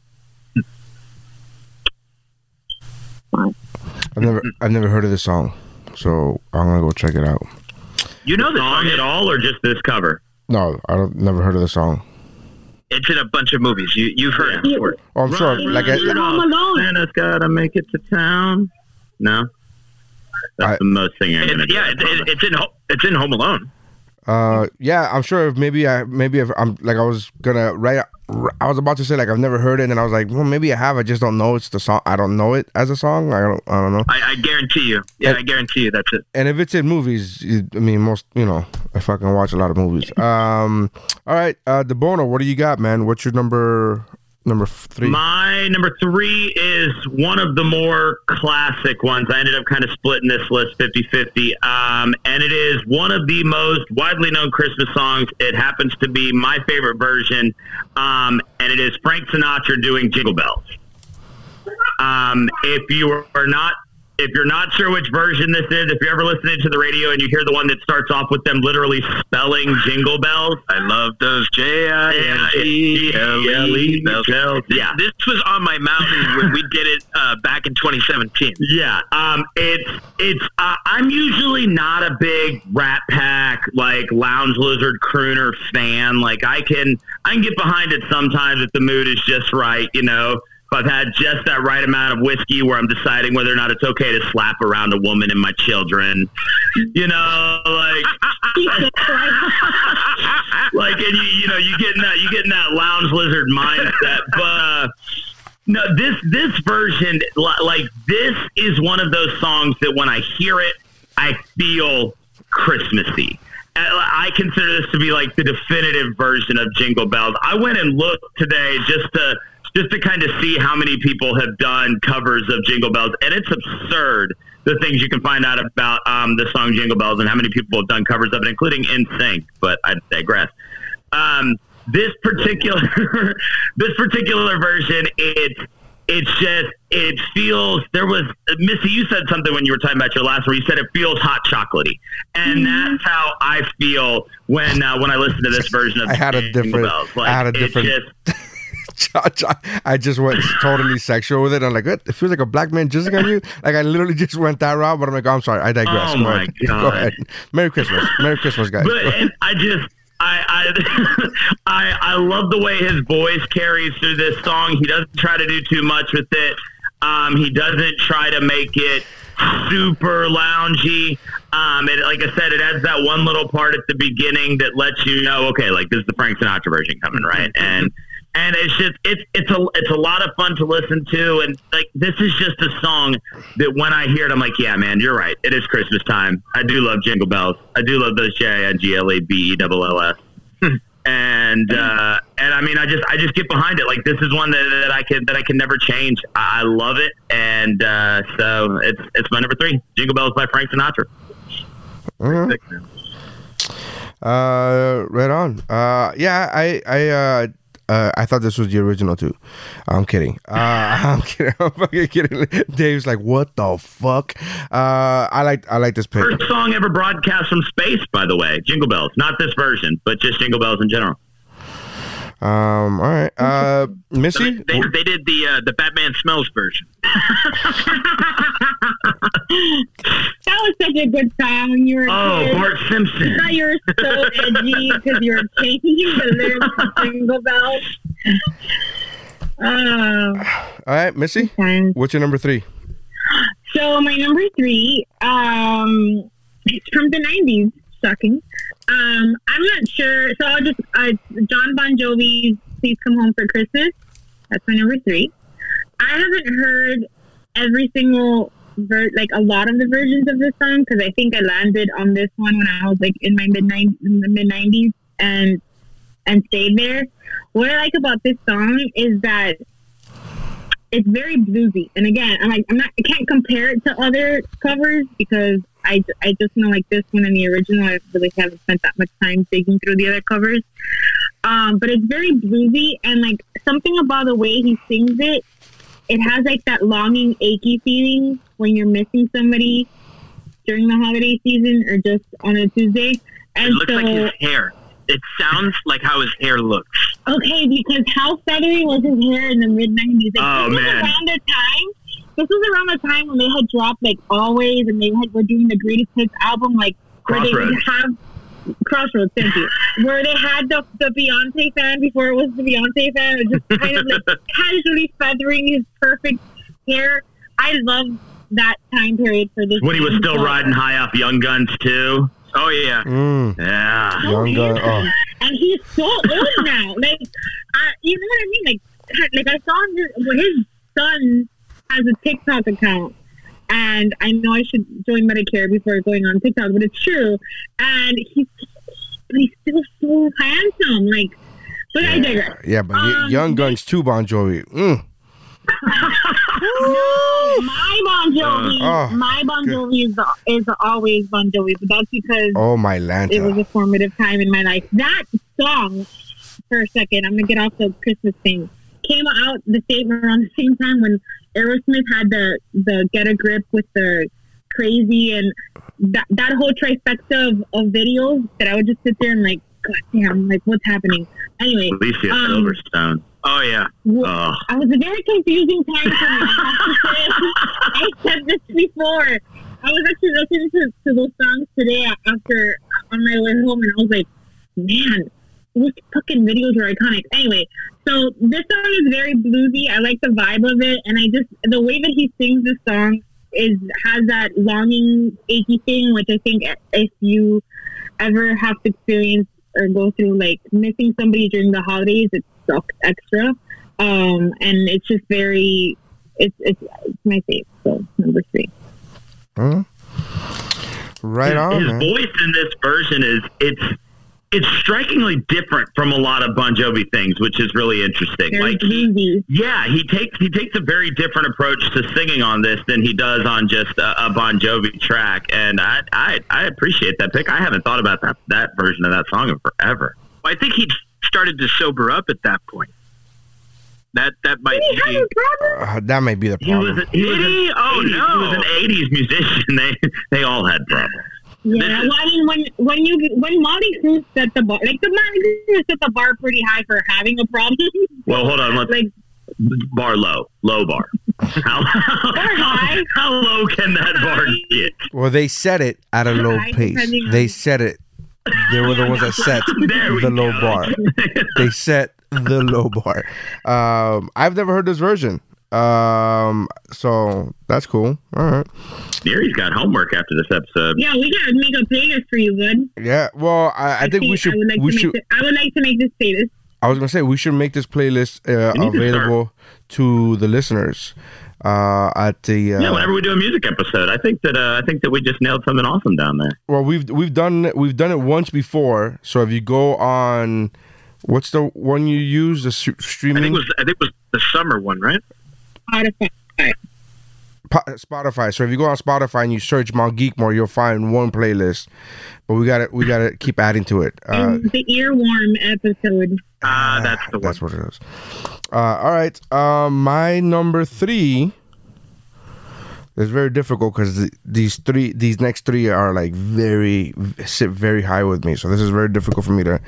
I've never I've never heard of this song, so I'm gonna go check it out. You know the Song song at all, or just this cover? No, I don't never heard of the song. It's in a bunch of movies. You you've heard it before. Oh, I'm sure. Run, Like I, run, Home Alone. Santa's gotta make it to town. No, that's I- the most thing I'm gonna It's, do. yeah, it, it, it's in it's in Home Alone. Uh, yeah, I'm sure. If maybe I, maybe if I'm like I was gonna write. I was about to say like I've never heard it, and I was like, well, maybe I have. I just don't know it's the song. I don't know it as a song. I don't. I don't know. I, I guarantee you. Yeah, And- I guarantee you. That's it. And if it's in movies, it- I mean, most you know, I fucking watch a lot of movies. Um, all right, uh, DeBono, what do you got, man? What's your number number three? My number three is one of the more classic ones. I ended up kind of splitting this list 50 50. Um, and it is one of the most widely known Christmas songs. It happens to be my favorite version. Um, and it is Frank Sinatra doing Jingle Bells. Um, if you are not if you're not sure which version this is, if you're ever listening to the radio and you hear the one that starts off with them literally spelling jingle bells, I love those J I N G L E bells. Yeah. This was on my mountain when we did it uh, back in 2017. Yeah, um, it's it's. Uh, I'm usually not a big Rat Pack like Lounge Lizard crooner fan. Like I can I can get behind it sometimes if the mood is just right. You know, I've had just that right amount of whiskey where I'm deciding whether or not it's okay to slap around a woman and my children. You know, like like and you you know you get in that you get in that Lounge Lizard mindset, but. Uh, no, this this version, li- like this, is one of those songs that when I hear it, I feel Christmassy. I I consider this to be like the definitive version of Jingle Bells. I went and looked today just to just to kind of see how many people have done covers of Jingle Bells, and it's absurd the things you can find out about um, the song Jingle Bells and how many people have done covers of it, including In Sync. But I digress. Um, this particular this particular version, it's it's just it feels there was Missy. You said something when you were talking about your last one. You said it feels hot chocolatey, and that's how I feel when uh, when I listen to this version of I had a Jingle different. Bells. I had a it's different. just- I just went totally sexual with it. I'm like, what? It feels like a black man jizzing on you. Like I literally just went that route. But I'm like, oh, I'm sorry. I digress. Oh Go my ahead. Go ahead. Merry Christmas. Merry Christmas, guys. But and I just I I, I I love the way his voice carries through this song. He doesn't try to do too much with it. Um, he doesn't try to make it super loungy. Um, and like I said, it has that one little part at the beginning that lets you know, okay, like this is the Frank Sinatra version coming, right? And and it's just it's it's a it's a lot of fun to listen to, and like this is just a song that when I hear it, I'm like, yeah, man, you're right. It is Christmas time. I do love Jingle Bells. I do love those J I N G L A B E L L S. And uh, and I mean, I just I just get behind it. Like this is one that, that I can that I can never change. I, I love it, and uh, so it's it's my number three, Jingle Bells by Frank Sinatra. Mhm. Uh, right on. Uh, yeah, I, I, uh, uh, I thought this was the original too. I'm kidding. Uh, I'm kidding. I'm fucking kidding. Dave's like, what the fuck? Uh, I like, I like this pick. First song ever broadcast from space, by the way, Jingle Bells. Not this version, but just Jingle Bells in general. Um, all right. Uh, Missy. They, they did the uh, the Batman Smells version. That was such a good song when you were a Oh, kid. Bart Simpson. I thought you were so edgy because you were changing the lyrics to Jingle Bells. Oh, All right, Missy. What's your number three? so my number three, um, it's from the '90s. Shocking. Um, I'm not sure. So I'll just uh, John Bon Jovi's "Please Come Home for Christmas." That's my number three. I haven't heard every single ver- like a lot of the versions of this song because I think I landed on this one when I was like in my mid in the mid nineties and and stayed there. What I like about this song is that it's very bluesy, and again, I'm like I'm not I can't compare it to other covers because I, I just know like this one and the original. I really haven't spent that much time digging through the other covers. Um, but it's very bluesy and like something about the way he sings it it has like that longing, achy feeling when you're missing somebody during the holiday season or just on a Tuesday. And It looks so, like his hair. It sounds like how his hair looks. okay, because how feathery was his hair in the mid '90s? Like, Oh, this was man. around the time. This was around the time when they had dropped like Always, and they had were doing the Greatest Hits album, like where they would have Crossroads. Thank you. Where they had the the Beyonce fan before it was the Beyonce fan, it was just kind of like casually feathering his perfect hair. I love that time period for this. When he was still so- riding high off Young Guns too. Oh yeah. Mm, Yeah. young Guns. Oh, and he's so old now. Like, I, you know what I mean? Like, like I saw his, well, his son has a TikTok account, and I know I should join Medicare before going on TikTok, but it's true. And he's, but he's still so handsome. Like, but I digress. yeah, but Um, Young Guns too, Bon Jovi. Mm. No, my Bon Jovi, Uh, oh, my Bon good. Jovi is, is always Bon Jovi, but that's because Oh my land. it was a formative time in my life. That song, for a second, I'm gonna get off the Christmas thing. Came out the same around the same time when Aerosmith had the the Get a Grip with the crazy and that that whole trifecta of, of videos that I would just sit there and like, God damn, like what's happening? Anyway, Alicia um, Silverstone. Oh yeah. Oh. I was a very confusing time for me. I have to say. I said this before. I was actually listening to, to those songs today after on my way home, and I was like, man, those fucking videos are iconic. Anyway, so this song is very bluesy. I like the vibe of it, and I just the way that he sings this song is has that longing, achy thing, which I think if you ever have to experience or go through like missing somebody during the holidays, it sucks extra. Um, and it's just very, it's it's, it's my fave. So number three. Huh? Right his, on, his man. voice in this version is it's it's strikingly different from a lot of Bon Jovi things, which is really interesting. Very like he, yeah, he takes he takes a very different approach to singing on this than he does on just a, a Bon Jovi track, and I, I I appreciate that pick. I haven't thought about that that version of that song in forever. I think he started to sober up at that point. That that might Did he have be. a? Uh, that might be the He was, problem. he was Did an he? Oh, 80s, no. He was an '80s musician. They they all had problems. Yeah, well, I mean, when when you when Mötley Crüe set the bar, like the Mötley Crüe set the bar pretty high for having a problem. Well, hold on. Let's like, bar low, low bar. How, high. how low can that bar get? Well, they set it at a low Right, pace. depending on- They set it. They were the ones that set the low go. bar. They set the low bar. Um, I've never heard this version. Um, so that's cool. All right. Gary's got homework after this episode. yeah, we gotta make a playlist for you, bud. Yeah. Well, I, I think we should. I would like we to should. Make this, I would like to make this playlist. I was gonna say we should make this playlist uh, We need to available to the listeners uh, at the. Uh, Yeah, whenever we do a music episode, I think that uh, I think that we just nailed something awesome down there. Well, we've we've done we've done it once before. So if you go on, what's the one you use the s- I streaming think it was. I think it was the summer one, right? Spotify. Spotify? So if you go on Spotify and you search Mount Geekmore, you'll find one playlist. But we got to we got to keep adding to it. Uh, the earworm episode. Ah, that's the one. that's what it is. Uh, all right, uh, my number three. It's very difficult because these three, these next three are like very sit very high with me. So this is very difficult for me to.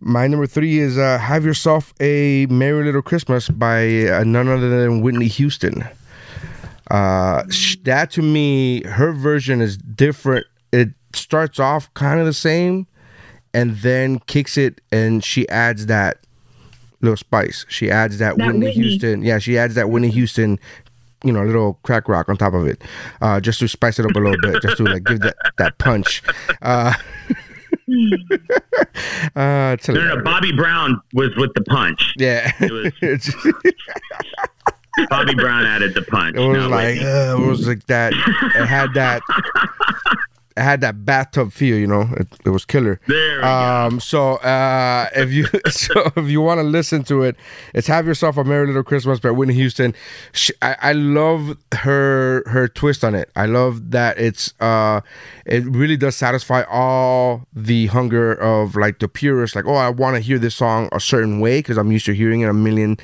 My number three is uh, "Have Yourself a Merry Little Christmas" by uh, none other than Whitney Houston. Uh, that to me, her version is different. It starts off kind of the same, and then kicks it, and she adds that little spice. She adds that, That Whitney, Whitney. Houston. Yeah, she adds that Whitney Houston. You know, a little crack rock on top of it, uh, just to spice it up a little bit, just to like give that that punch. Uh, uh, it's No, no, no. Bobby Brown was with the punch. Yeah, It was- Bobby Brown added the punch. It was not like uh, it was like that. It had that. It had that bathtub feel, you know. It, it was killer. There we go. Um. So, uh, if you so if you want to listen to it, it's "Have Yourself a Merry Little Christmas" by Whitney Houston. She, I, I love her her twist on it. I love that it's uh, it really does satisfy all the hunger of like the purists. Like, oh, I want to hear this song a certain way because I'm used to hearing it a million,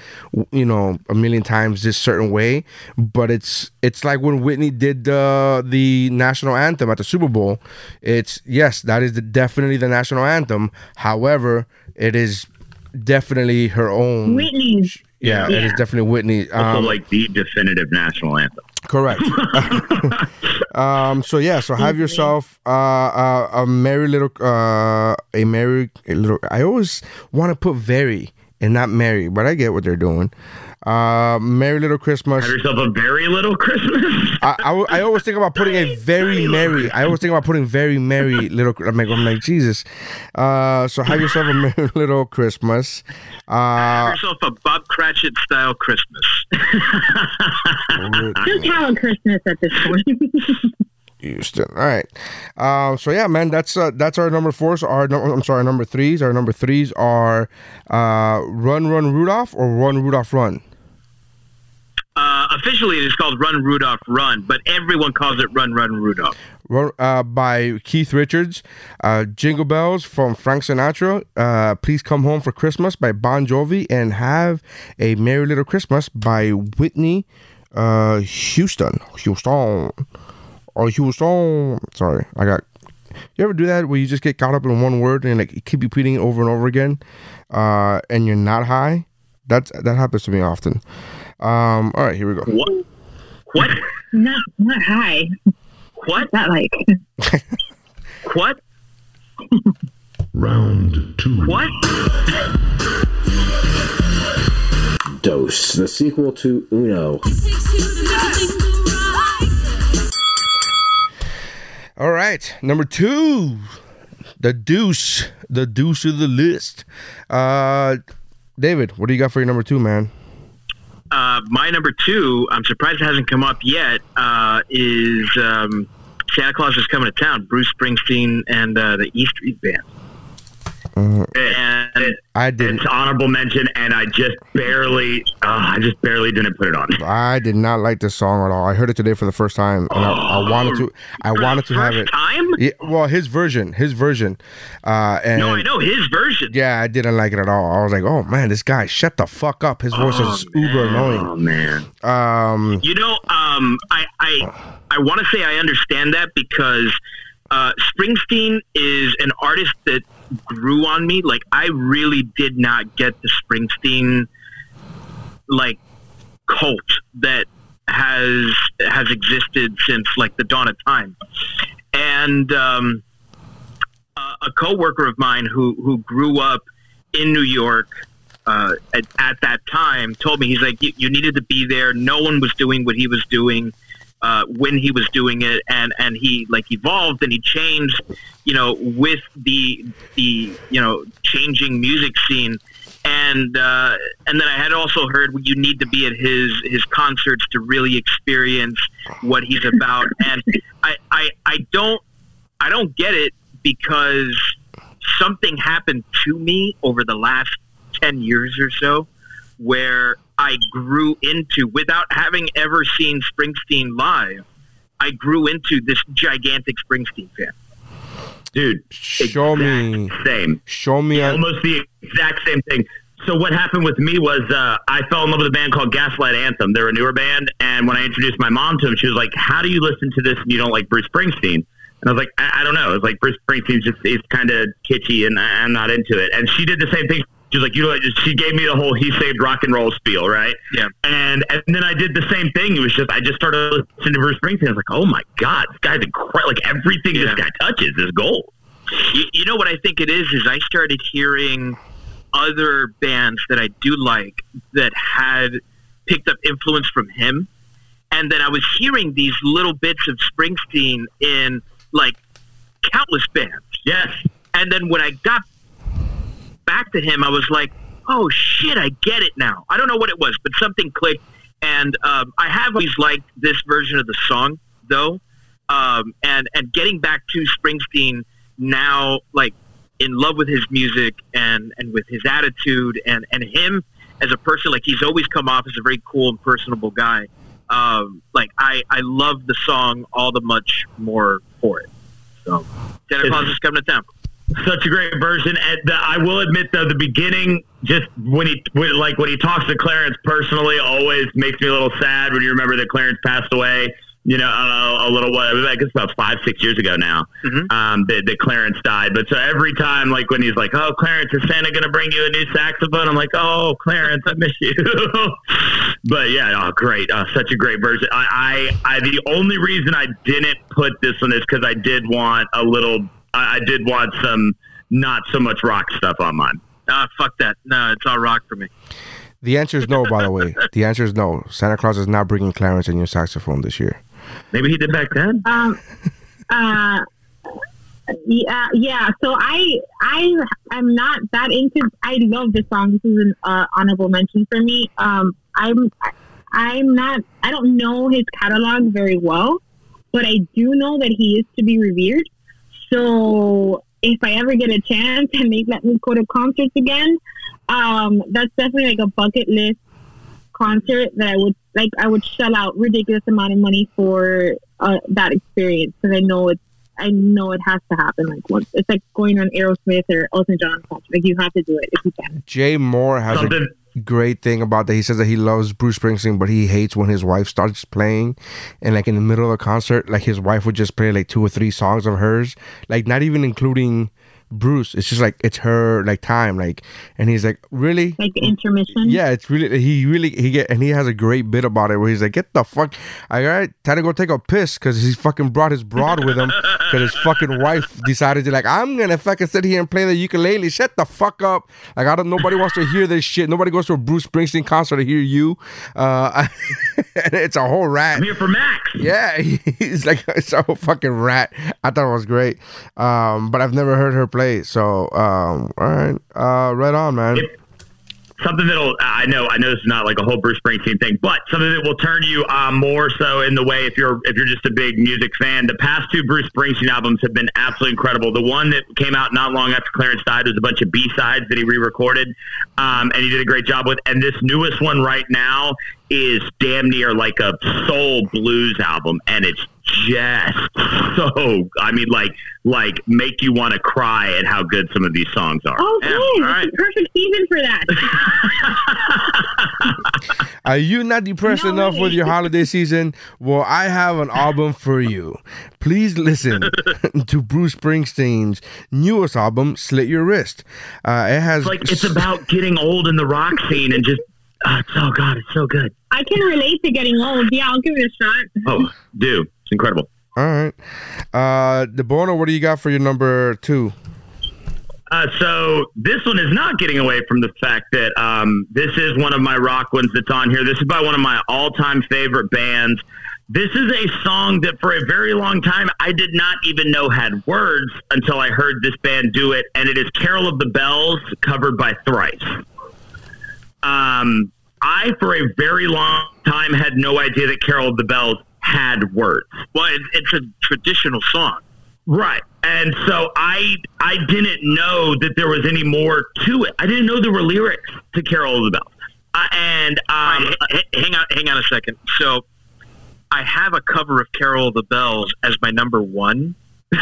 you know, a million times this certain way. But it's it's like when Whitney did the the national anthem at the Super Bowl. It's yes, that is the, definitely the national anthem. However, it is definitely her own. Whitney's. Yeah, it is definitely Whitney. also Um, like the definitive national anthem. Correct. um. So yeah. So have yourself uh, uh, a merry little uh, a merry a little. I always want to put very and not merry, but I get what they're doing. Uh, merry little Christmas. Have yourself a very little Christmas. I, I, w- I always think about putting a very merry. I always think about putting very merry little. I'm like, I'm like Jesus. Uh, so have yourself a merry little Christmas. Have Uh, yourself a Bob Cratchit style Christmas. Just have a Christmas at this point. Houston. All right. Um, so yeah, man, that's uh, that's our number four. So our no, I'm sorry, our number threes. Our number threes are uh, Run Run Rudolph or Run Rudolph Run. Uh, officially, it is called Run Rudolph Run, but everyone calls it Run Run Rudolph. Uh, by Keith Richards, uh, Jingle Bells from Frank Sinatra, uh, Please Come Home for Christmas by Bon Jovi, and Have a Merry Little Christmas by Whitney uh, Houston. Houston. Or Houston. Sorry, I got. You ever do that where you just get caught up in one word and like keep repeating it over and over again, uh, and you're not high? That's that happens to me often. Um, all right, here we go. What? What? not not high. What? Not like. What? Round two. What? Dose, the sequel to Uno. All right, number two, the deuce, the deuce of the list. Uh, David, what do you got for your number two, man? Uh, my number two, I'm surprised it hasn't come up yet, uh, is um, Santa Claus is Coming to Town, Bruce Springsteen and uh, the E Street Band. Uh, And. I didn't. It's honorable mention, and I just barely, uh, I just barely didn't put it on. I did not like this song at all. I heard it today for the first time, and I, I wanted to. I wanted to have it. Time? Yeah, well, his version, his version. Uh, and No, I know his version. Yeah, I didn't like it at all. I was like, oh man, this guy, shut the fuck up. His voice Oh, is uber annoying. Oh man. Um, You know, um, I I I want to say I understand that because uh, Springsteen is an artist that grew on me. Like I really did not get the Springsteen like cult that has has existed since like the dawn of time. And um, a, coworker of mine who who grew up in New York uh, at, at that time told me he's like you, you needed to be there. No one was doing what he was doing uh, when he was doing it, and and he like evolved and he changed, you know, with the the you know changing music scene. And uh, and then I had also heard you need to be at his his concerts to really experience what he's about. and I, I I don't I don't get it because something happened to me over the last 10 years or so where I grew into, without having ever seen Springsteen live, I grew into this gigantic Springsteen fan. Dude, show me, same. Show me. on- almost the exact same thing. So what happened with me was uh, I fell in love with a band called Gaslight Anthem. They're a newer band, and when I introduced my mom to them, she was like, "How do you listen to this and you don't like Bruce Springsteen?" And I was like, "I, I don't know. It's like Bruce Springsteen's just is kind of kitschy, and I, I'm not into it." And she did the same thing. She was like, "You know," she gave me the whole "He saved rock and roll" spiel, right? Yeah. And and then I did the same thing. It was just I just started listening to Bruce Springsteen. I was like, "Oh my god, this guy's incredible! Like everything this guy touches is gold." You, you know what I think it is? Is I started hearing other bands that I do like that had picked up influence from him, and then I was hearing these little bits of Springsteen in like countless bands. Yes. And then when I got back to him, I was like, "Oh shit, I get it now." I don't know what it was, but something clicked, and um, I have always liked this version of the song, though. Um, and and getting back to Springsteen now, like in love with his music and and with his attitude and and him as a person, like he's always come off as a very cool and personable guy. Um, like I I love the song all the much more for it. So Santa Claus is coming to town. Such a great version. The, I will admit, though, the beginning, just when he, when, like when he talks to Clarence personally, always makes me a little sad when you remember that Clarence passed away. You know, uh, a little what I guess about five, six years ago now. Um, that, that Clarence died. But so every time, like when he's like, "Oh, Clarence, is Santa going to bring you a new saxophone?" I'm like, "Oh, Clarence, I miss you." but yeah, oh, great, uh, such a great version. I, I, I, the only reason I didn't put this one is because I did want a little. I, I did want some not so much rock stuff on mine. Ah, fuck that. No, it's all rock for me. The answer is no, by the way. The answer is no. Santa Claus is not bringing Clarence a new saxophone this year. Maybe he did back then. Um, uh, yeah, yeah. So I, I am not that into. I love this song. This is an uh, honorable mention for me. Um, I'm, I'm not. I don't know his catalog very well, but I do know that he is to be revered. So if I ever get a chance and they let me go to concerts again, um, that's definitely like a bucket list concert that I would like. I would shell out ridiculous amount of money for uh, that experience because I know it's. I know it has to happen. Like once it's like going on Aerosmith or Elton John concert. Like you have to do it if you can. Jay Mohr has Something- a great thing about that. He says that he loves Bruce Springsteen, but he hates when his wife starts playing. And like in the middle of the concert, like his wife would just play like two or three songs of hers, like not even including Bruce. It's just like it's her like time, like. And he's like, really? Like intermission. Yeah, it's really he really he get and he has a great bit about it where he's like, get the fuck, I got time to go take a piss because he fucking brought his broad with him because his fucking wife decided to like, I'm gonna fucking sit here and play the ukulele. Shut the fuck up. Like I don't. Nobody wants to hear this shit. Nobody goes to a Bruce Springsteen concert to hear you. Uh, and it's a whole rat. I'm here for Max. Yeah, he's like it's a whole fucking rat. I thought it was great, um, but I've never heard her play. So, um, all right, uh, right on, man. something that'll I know I know this is not like a whole Bruce Springsteen thing, but something that will turn you um, more so in the way if you're if you're just a big music fan. The past two Bruce Springsteen albums have been absolutely incredible. The one that came out not long after Clarence died was a bunch of B sides that he re-recorded, um, and he did a great job with. And this newest one right now is damn near like a soul blues album, and it's just so I mean like like make you want to cry at how good some of these songs are. Oh, Yeah, good. all right. It's perfect season for that. Are you not depressed No enough way. with your holiday season? Well, I have an album for you. Please listen to Bruce Springsteen's newest album, Slit Your Wrist. Uh, it has It's like it's about getting old in the rock scene and just oh, it's, oh god, it's so good. I can relate to getting old. Yeah, I'll give it a shot. Oh, dude, it's incredible. all right. Uh, DeBono, what do you got for your number two? Uh, so this one is not getting away from the fact that um, this is one of my rock ones that's on here. This is by one of my all-time favorite bands. This is a song that for a very long time I did not even know had words until I heard this band do it, and it is "Carol of the Bells" covered by Thrice. Um, I, for a very long time, had no idea that Carol of the Bells had words. Well, it, it's a traditional song. Right. And so I I didn't know that there was any more to it. I didn't know there were lyrics to Carol of the Bells. Uh, and um, Right, h- h- hang on, hang on a second. So, I have a cover of Carol of the Bells as my number one.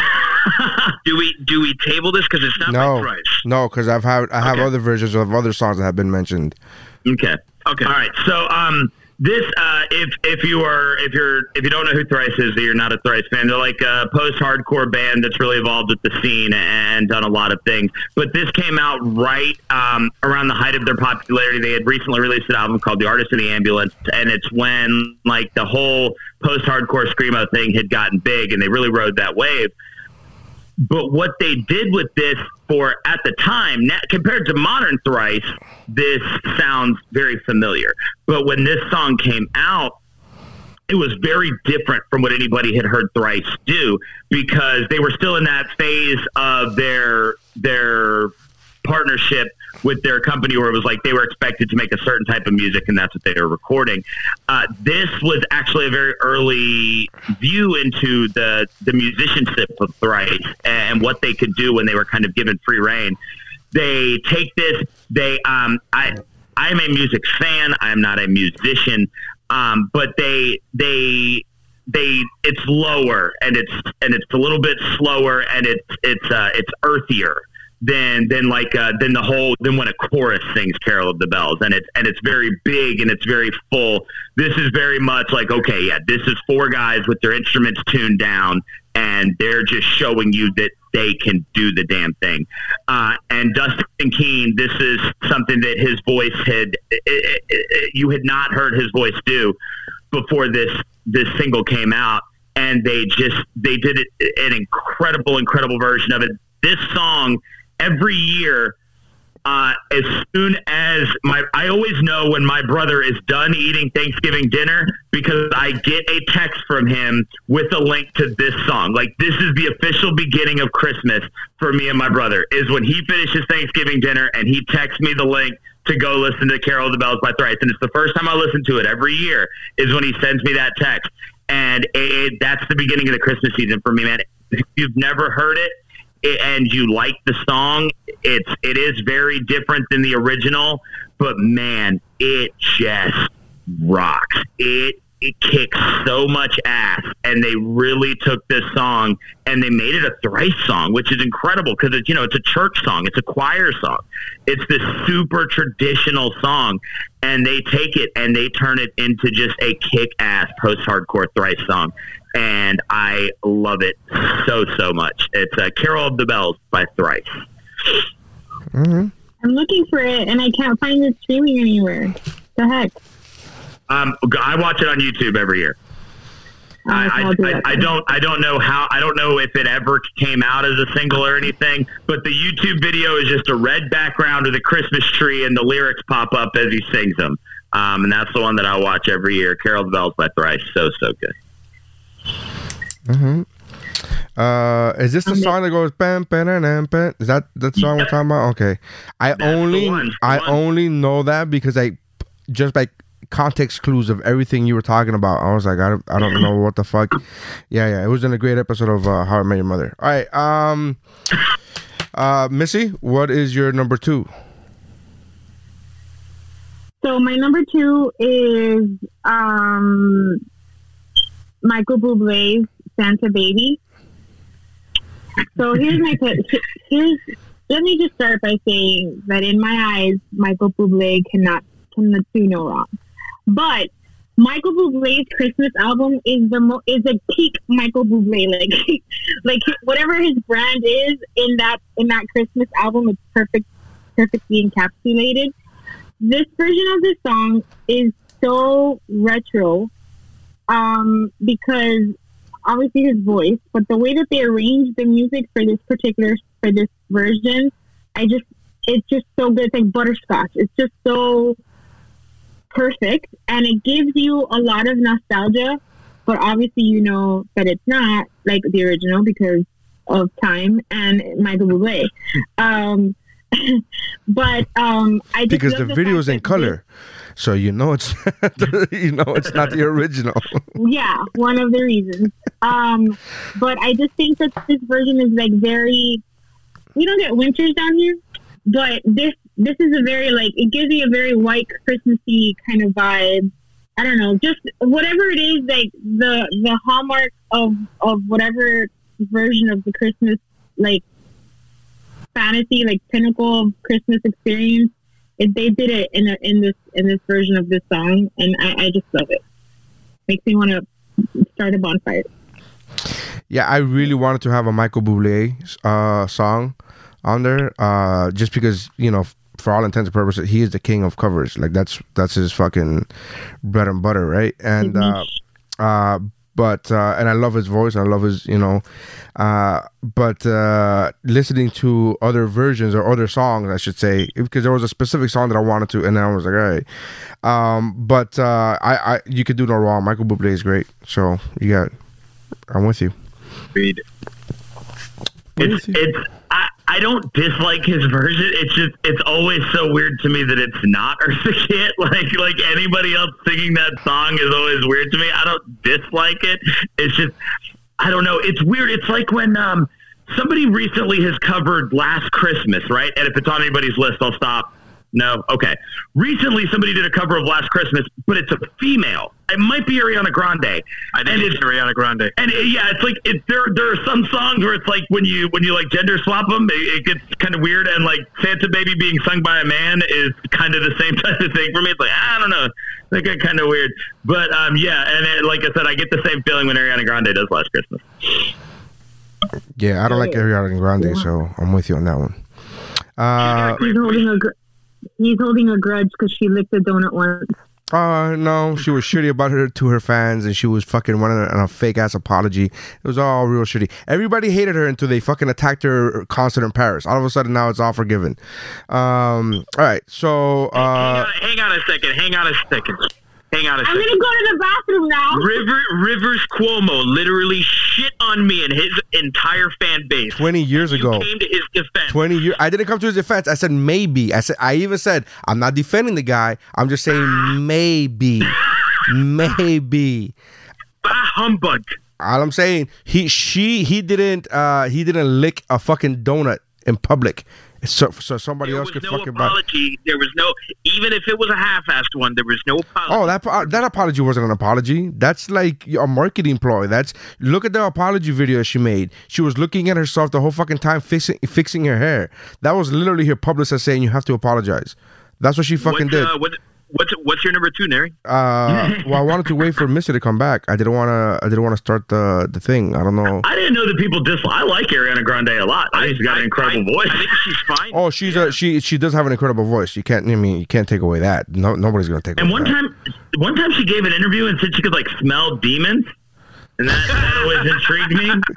do we do we table this because it's not no, my price? no, because I've had I have Okay. other versions of other songs that have been mentioned. okay. Okay. All right. So um this uh if if you are if you're if you don't know who Thrice is, you're not a Thrice fan. They're like a post hardcore band that's really evolved with the scene and done a lot of things. But this came out right um around the height of their popularity. They had recently released an album called The Artist in the Ambulance and it's when like the whole post hardcore screamo thing had gotten big and they really rode that wave. But what they did with this for at the time, na- compared to modern Thrice, this sounds very familiar. But when this song came out, it was very different from what anybody had heard Thrice do because they were still in that phase of their their partnership with their company where it was like they were expected to make a certain type of music and that's what they were recording. Uh, this was actually a very early view into the the musicianship of Thrice and what they could do when they were kind of given free reign. They take this. They um, I I'm a music fan. I'm not a musician, um, but they they they it's lower and it's and it's a little bit slower and it's it's uh, it's earthier than than like uh, than the whole than when a chorus sings Carol of the Bells and it's and it's very big and it's very full. This is very much like okay, yeah, this is four guys with their instruments tuned down and they're just showing you that they can do the damn thing. Uh, and Dustin Keene, this is something that his voice had i i i you had not heard his voice do before this this single came out and they just they did it, an incredible incredible version of it this song every year uh, as soon as my I always know when my brother is done eating Thanksgiving dinner because I get a text from him with a link to this song. Like this is the official beginning of Christmas for me and my brother is when he finishes Thanksgiving dinner and he texts me the link to go listen to Carol of the Bells by Thrice. And it's the first time I listen to it every year is when he sends me that text. And it, it, that's the beginning of the Christmas season for me, man. If you've never heard it, it, and you like the song, it's it is very different than the original, but man, it just rocks. It it kicks so much ass, and they really took this song and they made it a thrice song, which is incredible because it's you know it's a church song, it's a choir song, it's this super traditional song, and they take it and they turn it into just a kick ass post hardcore thrice song and I love it so so much. It's uh, "Carol of the Bells" by Thrice. Mm-hmm. I'm looking for it and I can't find it streaming anywhere. The heck? Um, I watch it on YouTube every year. I, I, I'll do I, that I then. don't I don't know how I don't know if it ever came out as a single or anything, but the YouTube video is just a red background of the Christmas tree and the lyrics pop up as he sings them. Um, and that's the one that I watch every year. "Carol of the Bells" by Thrice. So so good. Mm-hmm. Uh, is this the song that goes bam bam bam bam? bam? Is that that song we're talking about? Okay, I only one, the I one. only know that because I just by context clues of everything you were talking about. I was like, I don't I don't know what the fuck. Yeah, yeah, it was in a great episode of uh, How I Met Your Mother. All right, um, uh, Missy, what is your number two? So my number two is um, Michael Bublé's Santa Baby. So here's my here's let me just start by saying that in my eyes, Michael Bublé cannot cannot do no wrong. But Michael Bublé's Christmas album is the mo- is a peak Michael Bublé like like whatever his brand is in that in that Christmas album, it's perfect perfectly encapsulated this version of this song is so retro um, because obviously his voice, but the way that they arranged the music for this particular for this version, I just it's just so good. It's like butterscotch. It's just so perfect, and it gives you a lot of nostalgia. But obviously, you know that it's not like the original because of time and Michael Bublé. Um, but um, I just Because the video is in color, so you know it's you know it's not the original. yeah, one of the reasons. Um, but I just think that this version is like very. We don't get winters down here, but this this is a very like it gives you a very white Christmassy kind of vibe. I don't know, just whatever it is, like the the hallmark of of whatever version of the Christmas like fantasy, like pinnacle of Christmas experience. It, they did it in a, in this in this version of this song, and I, I just love it. Makes me want to start a bonfire. Yeah, I really wanted to have a Michael Bublé uh, song on there, uh, just because you know, for all intents and purposes, he is the king of covers. Like that's that's his fucking bread and butter, right? And uh, uh, but uh, and I love his voice. I love his, you know, uh, but uh, listening to other versions or other songs, I should say, because there was a specific song that I wanted to, and then I was like, all right. Um, but uh, I, I, you could do no wrong. Michael Bublé is great, so you got. I'm with you. Agreed. It's it's I, don't dislike his version. It's just it's always so weird to me that it's not Eartha Kitt. Like like anybody else singing that song is always weird to me. I don't dislike it. It's just I don't know. It's weird. It's like when um somebody recently has covered Last Christmas, right? And if it's on anybody's list, I'll stop. No, okay. Recently, somebody did a cover of Last Christmas, but it's a female. It might be Ariana Grande. I think it's Ariana Grande. And uh, yeah, it's like it, there. There are some songs where it's like when you when you like gender swap them, it, it gets kind of weird. And like Santa Baby being sung by a man is kind of the same type of thing for me. It's like I don't know, they get kind of weird. But um, yeah, and it, like I said, I get the same feeling when Ariana Grande does Last Christmas. Yeah, I don't like Ariana Grande, so I'm with you on that one. Uh, He's holding a gr- he's holding a grudge because she licked a donut once. uh, no, she was shitty about her to her fans, and she was fucking running on a fake ass apology. It was all real shitty. Everybody hated her until they fucking attacked her concert in Paris. All of a sudden, now it's all forgiven. Um, all right, so uh, hang on a second. Hang on a second. Hang on a I'm second. gonna go to the bathroom now. River Rivers Cuomo literally shit on me and his entire fan base. 20 years You ago. came to his defense. 20 years. I didn't come to his defense. I said maybe. I said I even said I'm not defending the guy. I'm just saying maybe, maybe. Bah humbug. All I'm saying, he she he didn't uh he didn't lick a fucking donut in public, so so somebody There else could no fucking buy. apology. There was no, even if it was a half-assed one, there was no apology. Oh, that uh, that apology wasn't an apology. That's like a marketing ploy. That's look at the apology video she made. She was looking at herself the whole fucking time fixing fixing her hair. That was literally her publicist saying you have to apologize. That's what she fucking what's, did. Uh, what, what's what's your number two, Neri? Uh, well, I wanted to wait for Missy to come back. I didn't want to. I didn't want to start the the thing. I don't know. I didn't know that people dislike. I like Ariana Grande a lot. I think she's got an incredible voice. I think she's fine. Oh, she's a she. She does have an incredible voice. You can't. I mean, you can't take away that. No, nobody's gonna take. And away one that. time, one time she gave an interview and said she could like smell demons, and that, that always intrigued me.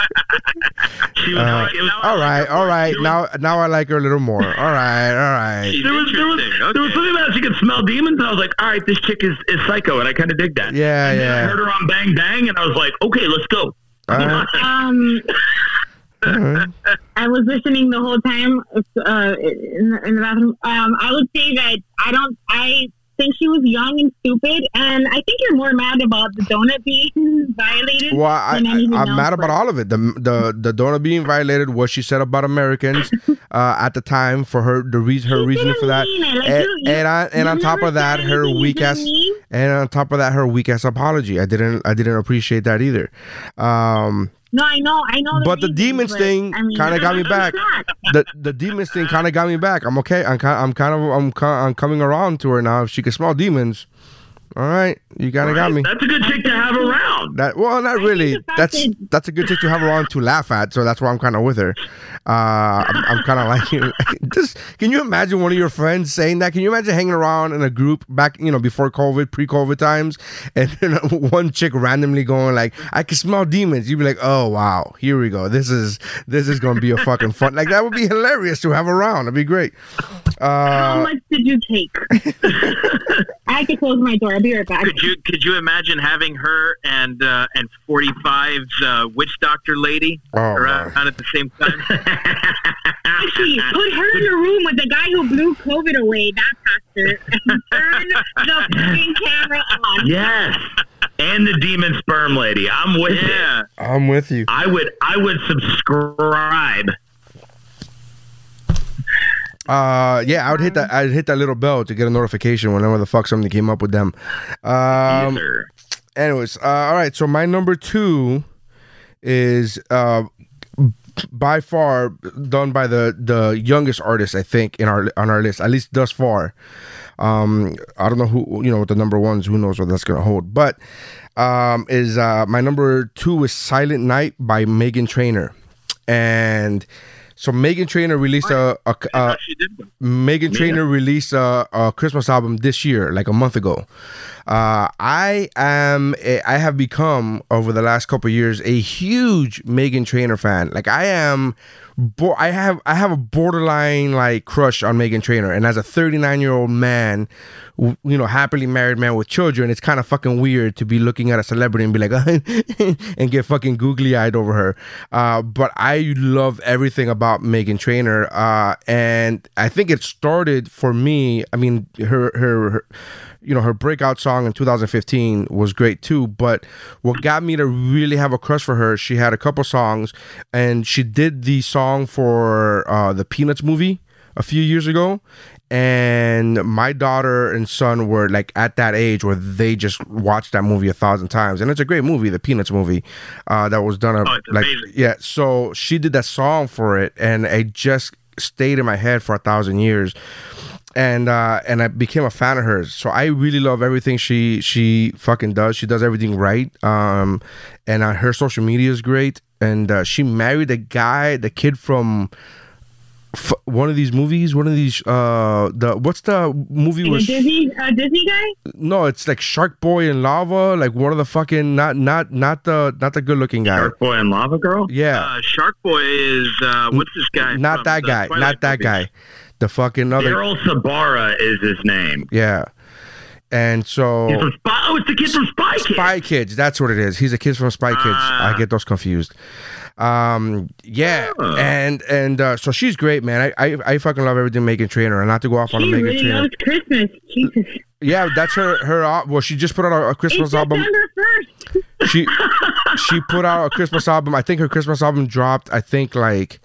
She was, Uh, like, it was all right, all right. Now, now I like her a little more. All right, all right. There was there was, interesting. there was something about she could smell demons, and I was like, all right, this chick is, is psycho, and I kind of dig that. Yeah, and then I heard her on Bang Bang, and I was like, okay, let's go. All right. Um, I was listening the whole time uh, in, the, in the bathroom. Um, I would say that I don't. I think she was young and stupid, and I think you're more mad about the donut being violated. Well, I, than I, anything I'm else, mad about all of it. The the the donor being violated, what she said about Americans uh, at the time for her the reason her She reasoning for that, didn't mean it. Like, and, you- and, I, and on top of that, her weak ass, mean. and on top of that, her weak ass apology. I didn't I didn't appreciate that either. Um, No, I know, I know. but the demons but, thing I mean, kind of got me back. The the demons thing kind of got me back. I'm okay. I'm kind I'm kind of I'm I'm coming around to her now. If she can smell demons, all right, you kind of got me. That's a good chick to have around. That well, not really. That's that- that's a good chick to have around to laugh at. So that's why I'm kind of with her. Uh, I'm, I'm kind of like you. Just can you imagine one of your friends saying that? Can you imagine hanging around in a group back, you know, before COVID, pre-COVID times, and then one chick randomly going like, "I can smell demons." You'd be like, "Oh wow, here we go. This is this is gonna be a fucking fun." Like that would be hilarious to have around. It'd be great. How Uh, much did you take? I have to close my door. I'll be right back. Could you could you imagine having her and uh, and 45's uh, witch doctor lady Oh, around man. at the same time? Actually, put her in the room with the guy who blew COVID away, that pastor, and turn the fucking camera on. Yes. And the demon sperm lady. I'm with yeah. it. I'm with you. I would I would subscribe. Uh, yeah, I would hit that. I'd hit that little bell to get a notification whenever the fuck something came up with them. Um, Yes, anyways, uh, all right. So my number two is uh, by far done by the the youngest artist I think in our on our list, at least thus far. Um, I don't know who you know what the number ones. Who knows what that's gonna hold? But um, is uh, my number two is Silent Night by Meghan Trainor, and so Meghan Trainor released a, a, a. Meghan Trainor released a, a Christmas album this year, like a month ago. Uh, I am, a, I have become over the last couple of years a huge Meghan Trainor fan. Like I am, bo- I have, I have a borderline like crush on Meghan Trainor. And as a 39 year old man, w- you know, happily married man with children, it's kind of fucking weird to be looking at a celebrity and be like, and get fucking googly eyed over her. Uh, but I love everything about Meghan Trainor. Uh, and I think it started for me. I mean, her, her, her you know her breakout song in 2015 was great too but what got me to really have a crush for her she had a couple songs and she did the song for uh, the peanuts movie a few years ago and my daughter and son were like at that age where they just watched that movie a thousand times and it's a great movie the peanuts movie uh, that was done a, Oh, like amazing. yeah so she did that song for it and it just stayed in my head for a thousand years and uh and I became a fan of hers. So I really love everything she she fucking does. She does everything right. Um and uh, her social media is great and uh, she married a guy, the kid from f- one of these movies, one of these uh the what's the movie Like a with Disney, a Disney guy? no, it's like Shark Boy and Lava, like one of the fucking not not not the not the good looking guy. Shark Boy and Lava Girl? Yeah. Uh, Shark Boy is uh, what's this guy? not from that the guy, Twilight not that movies? guy. The fucking other Daryl Sabara is his name. Yeah. And so He's from Spy- oh, it's the kid from Spy Kids. Spy Kids. That's what it is. He's a kid from Spy Kids. Ah. I get those confused. Um, yeah, Oh. and and uh, so she's great, man. I, I I fucking love everything Meghan Trainor, and not to go off on a Meghan really Trainor. loves Christmas. Jesus. Yeah, that's her her. Well, she just put out a, a Christmas It's album. 1st. She she put out a Christmas album. I think her Christmas album dropped. I think like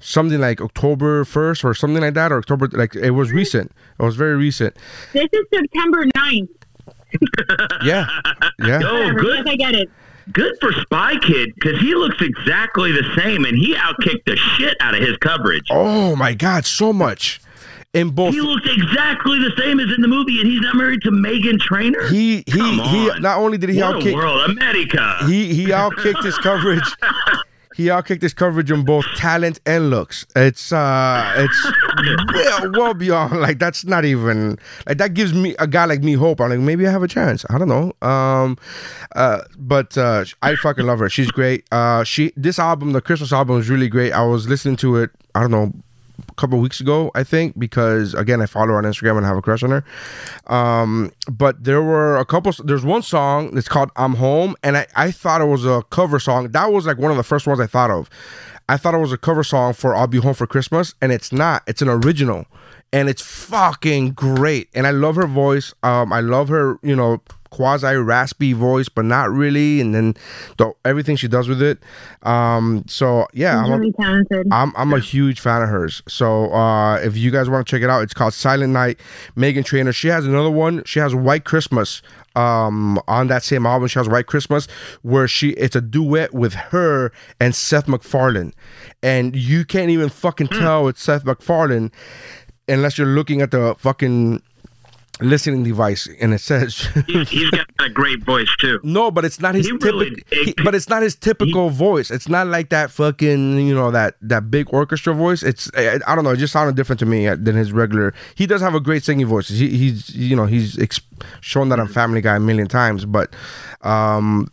something like October first or something like that, or October. Like it was recent. It was very recent. This is September 9th. Yeah, yeah. Oh, good. Yes, I get it. Good for Spy Kid because he looks exactly the same and he outkicked the shit out of his coverage. Oh my God, so much in both. He looks exactly the same as in the movie, and he's not married to Meghan Trainor. He he Come he. Not only did he what outkick, a world, America. he he outkicked his coverage. He outkicked his coverage on both talent and looks. It's uh, it's well, well beyond like that's not even like that gives me a guy like me hope. I'm like maybe I have a chance. I don't know. Um, uh, but uh, I fucking love her. She's great. Uh, she this album, the Christmas album, is really great. I was listening to it. I don't know. Couple weeks ago, I think, because again, I follow her on Instagram and I have a crush on her. Um, but there were a couple. There's one song that's called "I'm Home," and I, I thought it was a cover song. That was like one of the first ones I thought of. I thought it was a cover song for "I'll Be Home for Christmas," and it's not. It's an original, and it's fucking great. And I love her voice. Um, I love her, you know, quasi raspy voice, but not really. And then the, everything she does with it. Um, so yeah, She's I'm a- talented. I'm I'm a huge fan of hers. So uh, if you guys want to check it out, it's called Silent Night. Meghan Trainor. She has another one. She has White Christmas. Um, on that same album, she has White Christmas, where she it's a duet with her and Seth MacFarlane, and you can't even fucking tell it's Seth MacFarlane unless you're looking at the fucking listening device and it says He's, he's got a great voice too. no but it's not his typical really- but it's not his typical voice. It's not like that fucking you know that that big orchestra voice. It's i, I don't know. It just sounded different to me uh, than his regular. He does have a great singing voice. He, he's you know he's ex- shown that on family guy a million times but um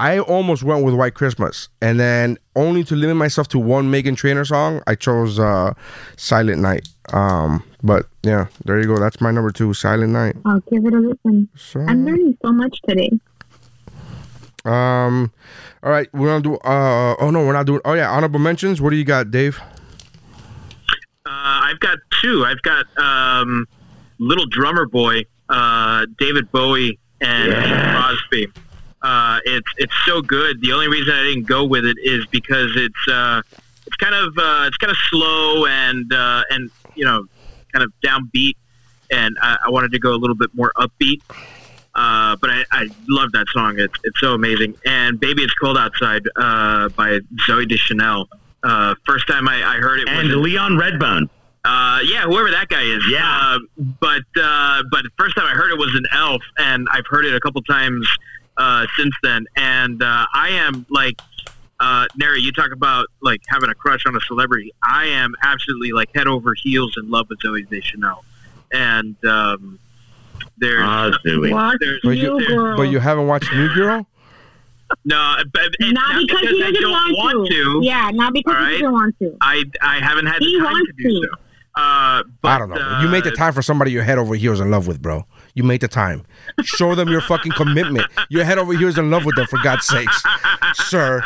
I almost went with White Christmas, and then only to limit myself to one Meghan Trainor song, I chose uh, Silent Night. Um, but yeah, there you go. That's my number two, Silent Night. I'll give it a listen. So, I'm learning so much today. um, all right, we're gonna do. Uh, oh no, we're not doing. Oh yeah, honorable mentions. What do you got, Dave? Uh, I've got two. I've got um, Little Drummer Boy, uh, David Bowie, and Crosby. Uh, it's it's so good. The only reason I didn't go with it is because it's uh, it's kind of uh, it's kind of slow and uh, and you know kind of downbeat, and I, I wanted to go a little bit more upbeat. Uh, but I, I love that song. It's it's so amazing. And "Baby It's Cold Outside" uh, by Zooey Deschanel. Uh, first time I, I heard it And was Leon Redbone. uh, yeah, whoever that guy is. Yeah. Uh, but uh, but first time I heard it was an elf, and I've heard it a couple times uh, since then. And uh, I am like, uh, Neri, you talk about like having a crush on a celebrity. I am absolutely like head over heels in love with Zooey Deschanel. And um, there's Zoe. Watch there's, But you, you, girl. but you haven't watched New Girl. no, but it's not because he doesn't don't want, to. Yeah, not because All he doesn't want to. I I haven't had He the time wants to do to. so. Uh, but, I don't know. bro. you make the uh, time for somebody you're head over heels in love with, bro. You made the time. Show them your fucking commitment. You're head over heels in love with them, for God's sakes, sir.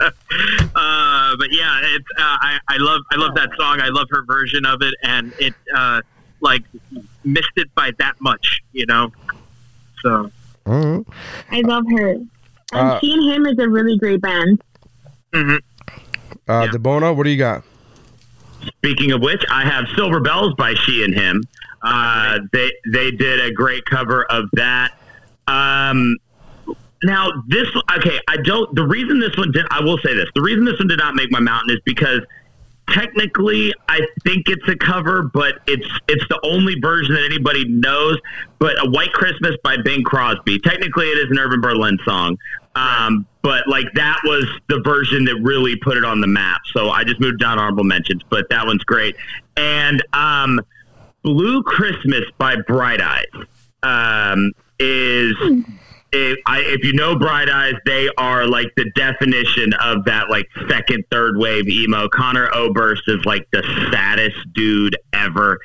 uh, but yeah, it's uh, I, I love I love that song. I love her version of it, and it uh, like missed it by that much, you know. So Mhm. I love her. And Uh, she and him is a really great band. mhm. Uh, Debona, what do you got? Speaking of which, I have Silver Bells by She and Him. Uh, they they did a great cover of that. Um, now this okay, I don't. The reason this one did, I will say this: the reason this one did not make my mountain is because technically I think it's a cover, but it's it's the only version that anybody knows. But a White Christmas by Bing Crosby. Technically, it is an Irving Berlin song. Um, but like that was the version that really put it on the map. So I just moved down honorable mentions, but that one's great. And um, Blue Christmas by Bright Eyes um, is. If, I, if you know Bright Eyes, they are like the definition of that like second, third wave emo. Conor Oberst is like the saddest dude ever.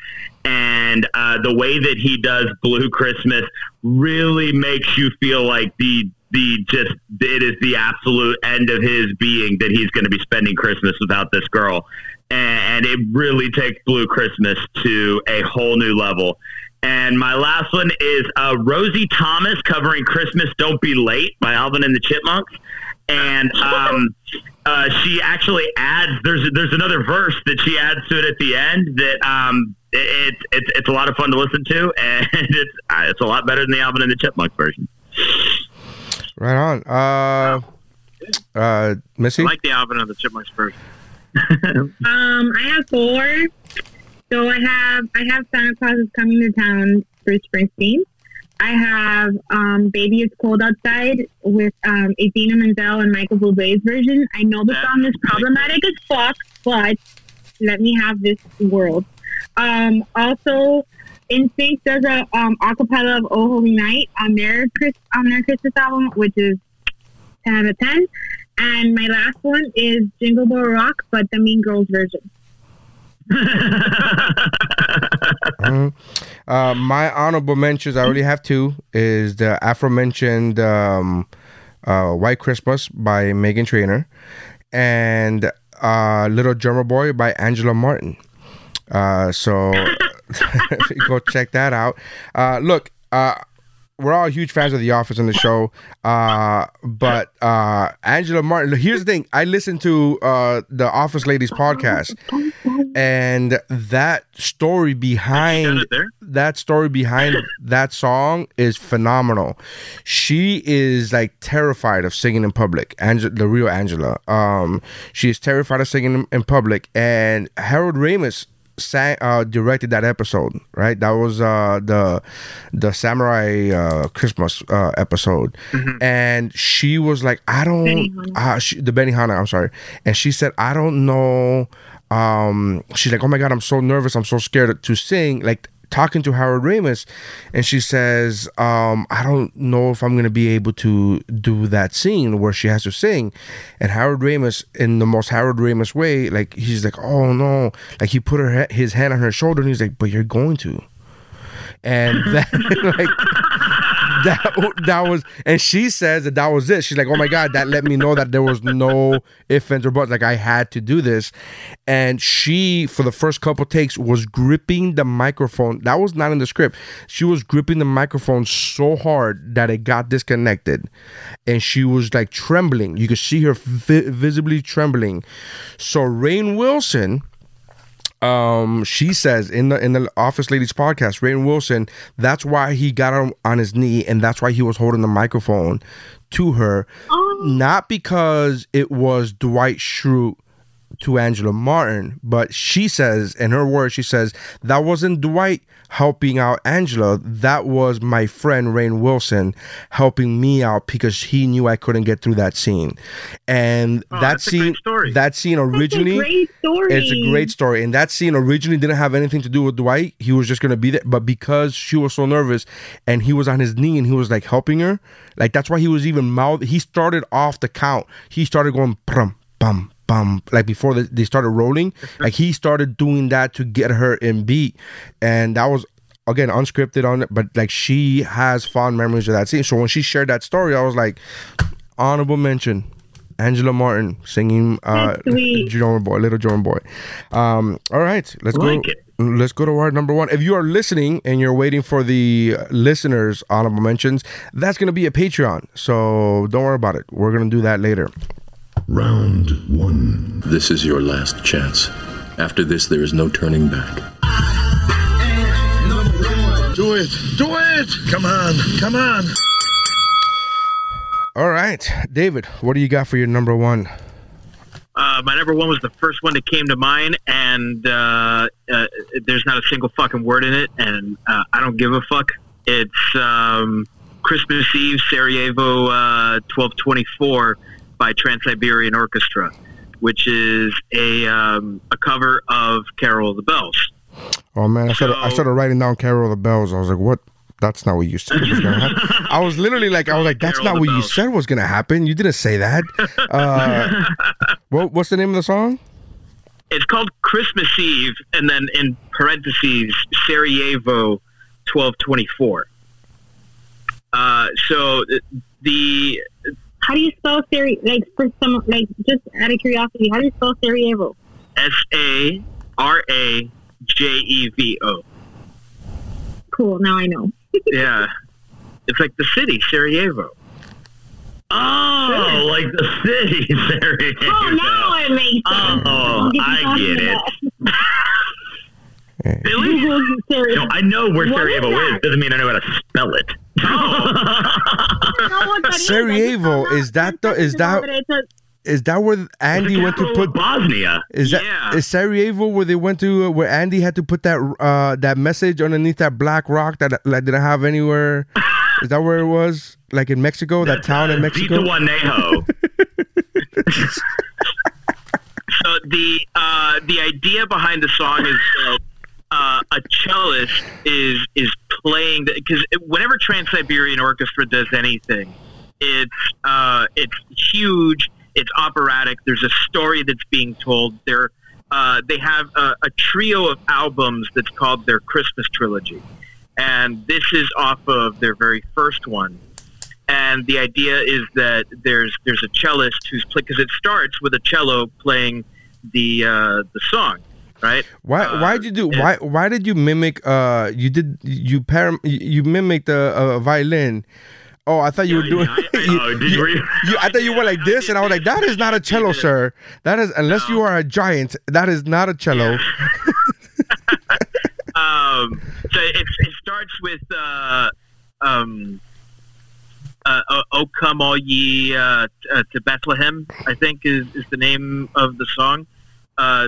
And uh, the way that he does Blue Christmas really makes you feel like the the just it is the absolute end of his being that he's going to be spending Christmas without this girl, and it really takes Blue Christmas to a whole new level. And my last one is uh, Rosie Thomas covering "Christmas Don't Be Late" by Alvin and the Chipmunks, and um, uh, she actually adds there's there's another verse that she adds to it at the end that um, it's it's it's a lot of fun to listen to, and it's uh, it's a lot better than the Alvin and the Chipmunks version. Right on. Uh, uh, Missy. I like the Alvin and the Chipmunks version. Um, I have four. So I have I have Santa Claus is coming to town, Bruce Springsteen. I have um, Baby It's Cold Outside with um, Idina Menzel and Michael Bublé's version. I know the song is problematic as fuck, but let me have this world. Um, also, NSYNC does a um, acapella of Oh Holy Night on their Chris on their Christmas album, which is ten out of ten. And my last one is Jingle Bell Rock, but the Mean Girls version. Mhm. Uh, my honorable mentions, I already have two, is the aforementioned um, uh, White Christmas by Meghan Trainor and uh, Little Drummer Boy by Angela Martin. Uh, so go check that out. Uh, look, uh, we're all huge fans of The Office on the show, uh, but uh, Angela Martin. Here's the thing: I listened to uh, the Office Ladies podcast, and that story behind that story behind that song is phenomenal. She is like terrified of singing in public. Angela, the real Angela. Um, she is terrified of singing in, in public, and Harold Ramis sang uh directed that episode right? That was uh the the samurai uh christmas uh episode. And she was like i don't uh she, the benihana i'm sorry. And she said i don't know. Um she's like oh my god i'm so nervous. I'm so scared to sing. Like talking to Howard Ramis, and she says, um, "I don't know if I'm gonna be able to do that scene where she has to sing." And Howard Ramis, in the most Howard Ramis way, like he's like, "Oh no!" Like he put her his hand on her shoulder, and he's like, "But you're going to." And that, like, that that was, and she says that that was it. She's like, "Oh my god, that let me know that there was no ifs ands or buts. Like I had to do this." And she, for the first couple takes, was gripping the microphone. That was not in the script. She was gripping the microphone so hard that it got disconnected, and she was like trembling. You could see her vi- visibly trembling. So Rainn Wilson um she says in the in the office ladies podcast Rainn Wilson that's why he got on, on his knee and that's why he was holding the microphone to her. Not because it was dwight schrute to angela martin but she says in her words she says that wasn't dwight helping out angela that was my friend Rainn Wilson helping me out because he knew i couldn't get through that scene and Oh, that that's a great scene story. that scene originally great it's a great story. And that scene originally didn't have anything to do with Dwight. He was just gonna be there. But because she was so nervous and he was on his knee and he was like helping her, like that's why he was even mouth he started off the count. He started going brum bum bum like before they, they started rolling. like he started doing that to get her in beat. And that was again unscripted on it, but like she has fond memories of that scene. So when she shared that story, I was like, honorable mention. Angela Martin singing uh drummer boy, little drummer boy. Um, all right, let's Like go. it. Let's go to our number one. If you are listening and you're waiting for the listeners' honorable mentions, that's gonna be a Patreon. So don't worry about it. We're gonna do that later. Round one. This is your last chance. After this, there is no turning back. Do it! Do it! Come on! Come on! All right, David, what do you got for your number one? Uh, my number one was the first one that came to mind, and uh, uh, there's not a single fucking word in it, and uh, I don't give a fuck. It's um, Christmas Eve, Sarajevo, uh, 1224 by Trans Siberian Orchestra, which is a um, a cover of Carol of the Bells. Oh man, I started I started writing down Carol of the Bells. I was like, what? That's not what you said was gonna happen. I was literally like, I was like, that's Carol not what you said was gonna happen. You didn't say that. Uh, what, what's the name of the song? It's called Christmas Eve, and then in parentheses, Sarajevo, 1224. Uh, so the How do you spell Sari? Like for some, like just out of curiosity, how do you spell Sarajevo? S A R A J E V O. Cool. Now I know. Yeah. It's like the city, Sarajevo. Oh, like the city. Sarajevo. Oh, now it makes sense. Oh, What are you I get it. about? Really? Sarajevo. No, I know where What is Sarajevo is. that? Doesn't mean I know how to spell it. I don't know what that is. I just Sarajevo, is that the- is that is that- that it's a- Is that where Andy went to put? Bosnia. Is that is Yeah. Sarajevo where they went to uh, where Andy had to put that uh that message underneath that black rock that that didn't have anywhere? Is that where it was? Like in Mexico, that town in Mexico. Zihuatanejo. So the uh, the idea behind the song is that uh, a cellist is is playing because whenever Trans Siberian Orchestra does anything, it's uh, it's huge, it's operatic. There's a story that's being told. They're uh, they have a, a trio of albums that's called their Christmas trilogy, and this is off of their very first one. and the idea is that there's there's a cellist who's because it starts with a cello playing the uh, the song, right? Why? Uh, why did you do? Why? Why did you mimic? Uh, you did. You param. You mimicked a, a violin. Oh, I thought you were doing. you, Oh, did you? re- you- I thought you went like this, and I was like, "That is not a cello, sir. That is unless you are a giant. That is not a cello." um, so it, it starts with uh, um, uh, "O- "O Come All Ye uh, uh, to Bethlehem," I think is, is the name of the song, uh,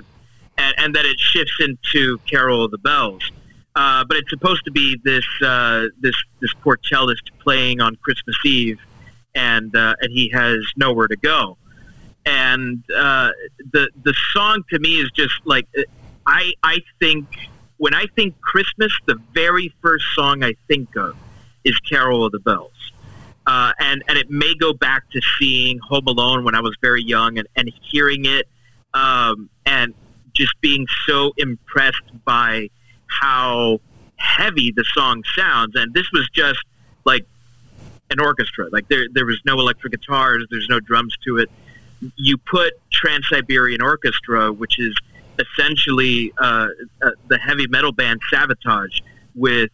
and, and it shifts into "Carol of the Bells." Uh, but it's supposed to be this uh, this this poor cellist playing on Christmas Eve, and uh, and he has nowhere to go. And uh, the the song to me is just like I I think when I think Christmas, the very first song I think of is "Carol of the Bells." Uh, and and it may go back to seeing Home Alone when I was very young and, and hearing it um, and just being so impressed by how heavy the song sounds. And this was just like an orchestra. Like there there was no electric guitars, there's no drums to it. You put Trans Siberian Orchestra, which is essentially uh, uh, the heavy metal band Savatage, with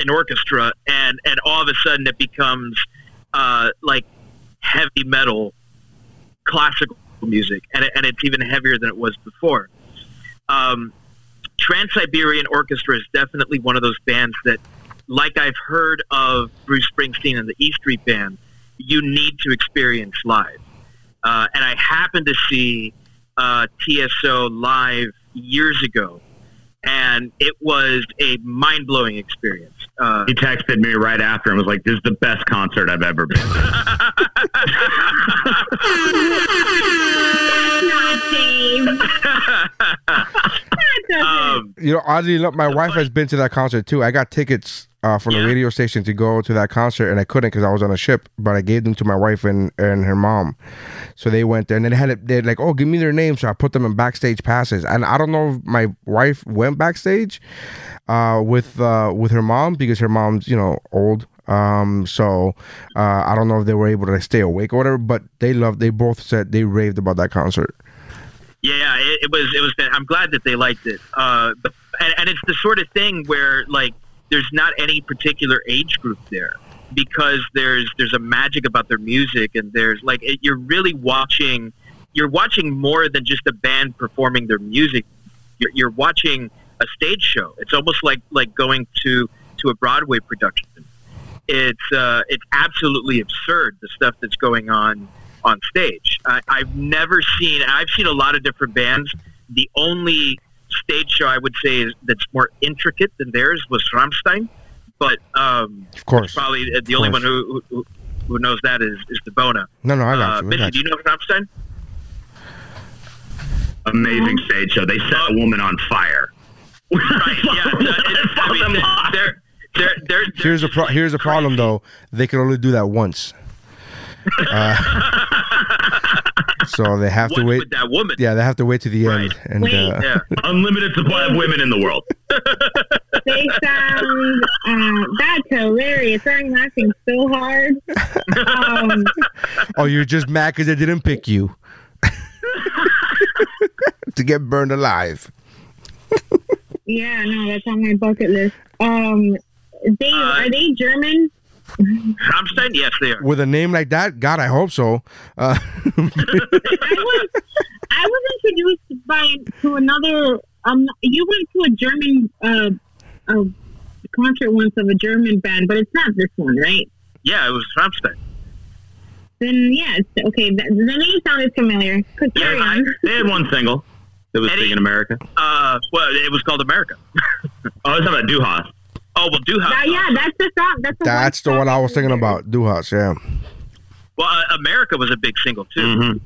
an orchestra, and and all of a sudden it becomes uh, like heavy metal, classical music, and and it's even heavier than it was before. Um, Trans Siberian Orchestra is definitely one of those bands that, like I've heard of Bruce Springsteen and the E Street Band, you need to experience live. Uh, and I happened to see uh, TSO live years ago, and it was a mind blowing experience. Uh, He texted me right after and was like, "This is the best concert I've ever been." Not Dave. That doesn't. um, You know, oddly enough, my wife has been to that concert too. I got tickets uh, from the radio station to go to that concert, and I couldn't because I was on a ship. But I gave them to my wife and, and her mom, so they went there. And then they had it. They're like, "Oh, give me their names," so I put them in backstage passes. And I don't know if my wife went backstage uh, with uh, with her mom because her mom's you know old. Um, so uh, I don't know if they were able to stay awake or whatever. But they loved. They both said they raved about that concert. Yeah, it, it was. It was. I'm glad that they liked it. Uh, but and, and it's the sort of thing where like there's not any particular age group there because there's there's a magic about their music and there's like it, you're really watching you're watching more than just a band performing their music. You're, you're watching a stage show. It's almost like like going to to a Broadway production. It's uh, it's absolutely absurd the stuff that's going on on stage. I, I've never seen. I've seen a lot of different bands. The only stage show I would say is, that's more intricate than theirs was Rammstein, but um, Of course. probably uh, the only course. one who, who who knows that is is the Bona. No, no, I got Uh, you. I Mitchell, got do you. you know Rammstein? Amazing stage show. They set a woman on fire. Right. Yeah. it's, uh, it's, I mean, them off. they're, they're, they're, they're, Here's a pro- here's a problem though. They can only do that once. Uh, so they have to wait. with that woman? Yeah, they have to wait to the Right. end. And Wait. uh, Yeah. Unlimited supply of women in the world. They sound uh, that's hilarious. I'm laughing so hard. Um, oh, you're just mad because they didn't pick you to get burned alive. yeah, no, that's on my bucket list. Um, they Uh, are they German? Rammstein? Yes, they are. With a name like that, God, I hope so. Uh, I was I was introduced by to another. Um, you went to a German uh, a concert once of a German band, but it's not this one, right? Yeah, it was Rammstein. Then yeah, okay. The, the name sounded familiar. Could carry I- on. They had one single that was Eddie- big in America. Uh, well, it was called America. Oh, it's was talking about Du Hast. Oh well, Du Hast. Uh, yeah, that's the song. That's the that's the one I was thinking about. Du Hast, yeah. Well, uh, America was a big single too. Mm-hmm.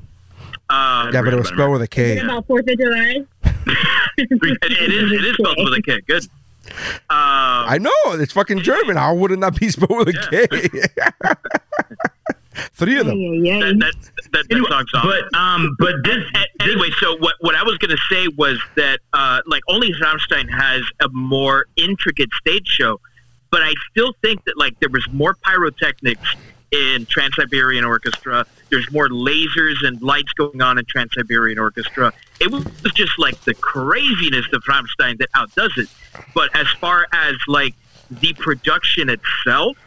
Uh, Yeah, but it was spelled with a K. Is it about Fourth of July? it, it is. It is spelled with a K. Good. Uh, I know it's fucking German. How would it not be spelled with a K? Three of them. Yeah, yeah. that, that, that, that song's awesome. But um, but this, anyway, so what, what I was going to say was that uh, like only Rammstein has a more intricate stage show, but I still think that like there was more pyrotechnics in Trans Siberian Orchestra. There's more lasers and lights going on in Trans Siberian Orchestra. It was just like the craziness of Rammstein that outdoes it. But as far as like the production itself,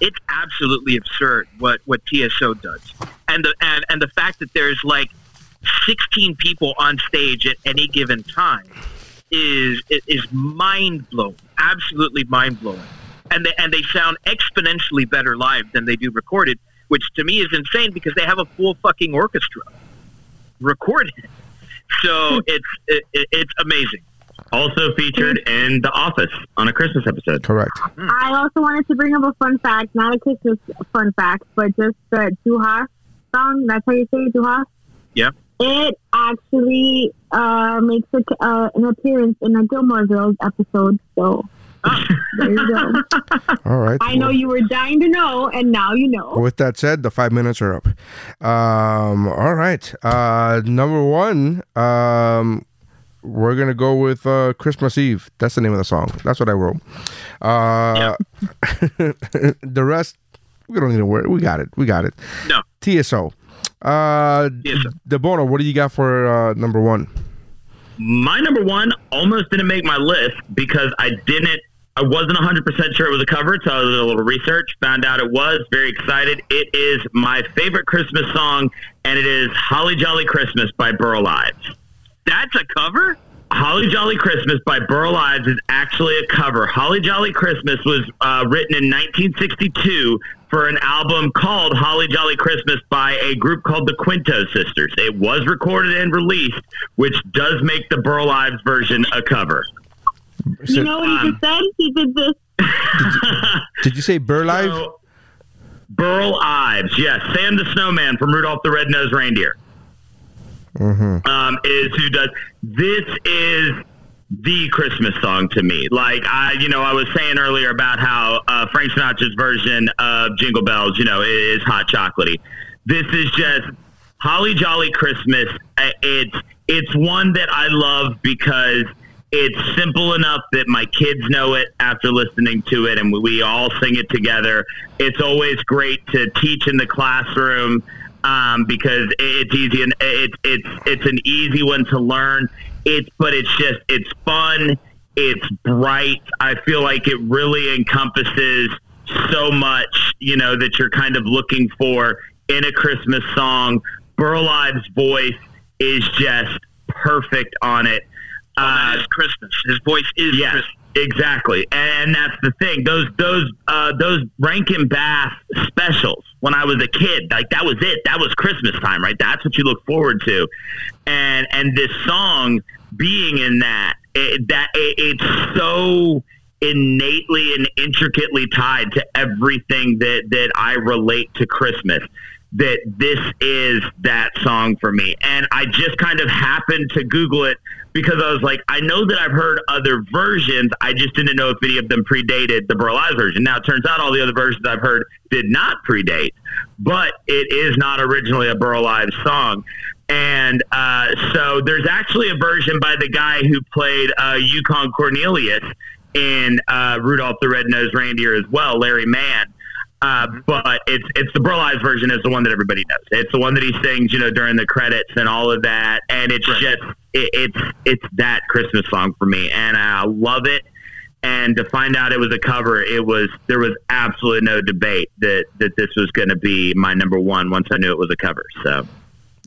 it's absolutely absurd what what TSO does, and the and, and the fact that there's like 16 people on stage at any given time is is mind blowing, absolutely mind blowing, and they and they sound exponentially better live than they do recorded, which to me is insane because they have a full fucking orchestra recorded, so it's it, it- it's amazing. Also featured in The Office on a Christmas episode. Correct. I also wanted to bring up a fun fact, not a Christmas fun fact, but just the Duha song. That's how you say it, Duha. Yeah. It actually uh, makes a, uh, an appearance in a Gilmore Girls episode. So there you go. All right. I know you were dying to know, and now you know. With that said, the five minutes are up. Um, all right. Uh, number one, um, we're gonna go with uh, Christmas Eve. That's the name of the song. That's what I wrote. Uh, the rest, we don't need to worry. We got it. We got it. No. TSO. Uh, the Bono. What do you got for uh, number one? My number one almost didn't make my list because I didn't. I wasn't 100% sure it was a cover, so I did a little research, found out it was, very excited. It is my favorite Christmas song, and it is Holly Jolly Christmas by Burl Ives. That's a cover? Holly Jolly Christmas by Burl Ives is actually a cover. Holly Jolly Christmas was uh, written in 1962 for an album called Holly Jolly Christmas by a group called the Quinto Sisters. It was recorded and released, which does make the Burl Ives version a cover. You know what he just said? He did this. Did you say Burl Ives? So, Burl Ives, yes. Sam the Snowman from Rudolph the Red-Nosed Reindeer Mm-hmm. um, is who does. This is the Christmas song to me. Like I, you know, I was saying earlier about how uh, Frank Sinatra's version of Jingle Bells, you know, is hot chocolatey. This is just Holly Jolly Christmas. Uh, It's it's one that I love because it's simple enough that my kids know it after listening to it, and we all sing it together. It's always great to teach in the classroom um, because it's easy and it's it's it's an easy one to learn. It's but it's just it's fun. It's bright. I feel like it really encompasses so much, you know, that you're kind of looking for in a Christmas song. Burl Ives' voice is just perfect on it. Uh, It's Christmas. His voice is Yes, Christmas. Exactly, and that's the thing. Those those uh, those Rankin Bass specials when I was a kid, like that was it. That was Christmas time, right? That's what you look forward to, and and this song being in that it, that it, it's so innately and intricately tied to everything that that I relate to Christmas that this is that song for me. And I just kind of happened to Google it because I was like, I know that I've heard other versions. I just didn't know if any of them predated the Burl Ives version. Now, it turns out all the other versions I've heard did not predate, but it is not originally a Burl Ives song. And uh, so there's actually a version by the guy who played uh, Yukon Cornelius in uh, Rudolph the Red-Nosed Reindeer as well, Larry Mann. Uh, but it's it's the Burl version is the one that everybody knows. It's the one that he sings, you know, during the credits and all of that. And it's just it, it's it's that Christmas song for me, and I love it. And to find out it was a cover, it was there was absolutely no debate that that this was going to be my number one once I knew it was a cover. So,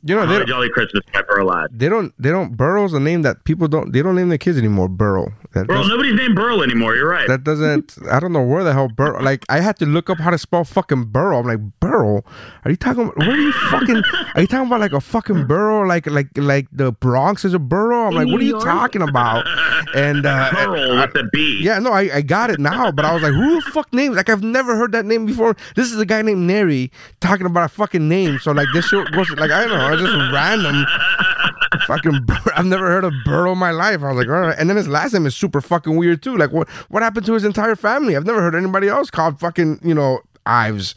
You know, they Holly don't, Jolly Christmas by Burl Ives. they don't. They don't. Burrow's a name that people don't. They don't name their kids anymore. Burrow. That, Burl, nobody's named Burl anymore. You're right. that doesn't. I don't know where the hell Burrow. Like I had to look up how to spell fucking Burrow. I'm like Burrow. Are you talking? About, what are you fucking? Are you talking about like a fucking borough? Like like like the Bronx is a borough? I'm In like, what are you talking about? And uh, Burl with the B. Yeah, no, I, I got it now, but I was like, who the fuck named? Like, I've never heard that name before. This is a guy named Neri talking about a fucking name. So, like, this shit was like, I don't know, it's just random. fucking, Bur- I've never heard of Burrow in my life. I was like, all right. And then his last name is super fucking weird too. Like, what what happened to his entire family? I've never heard anybody else called fucking, you know, Ives.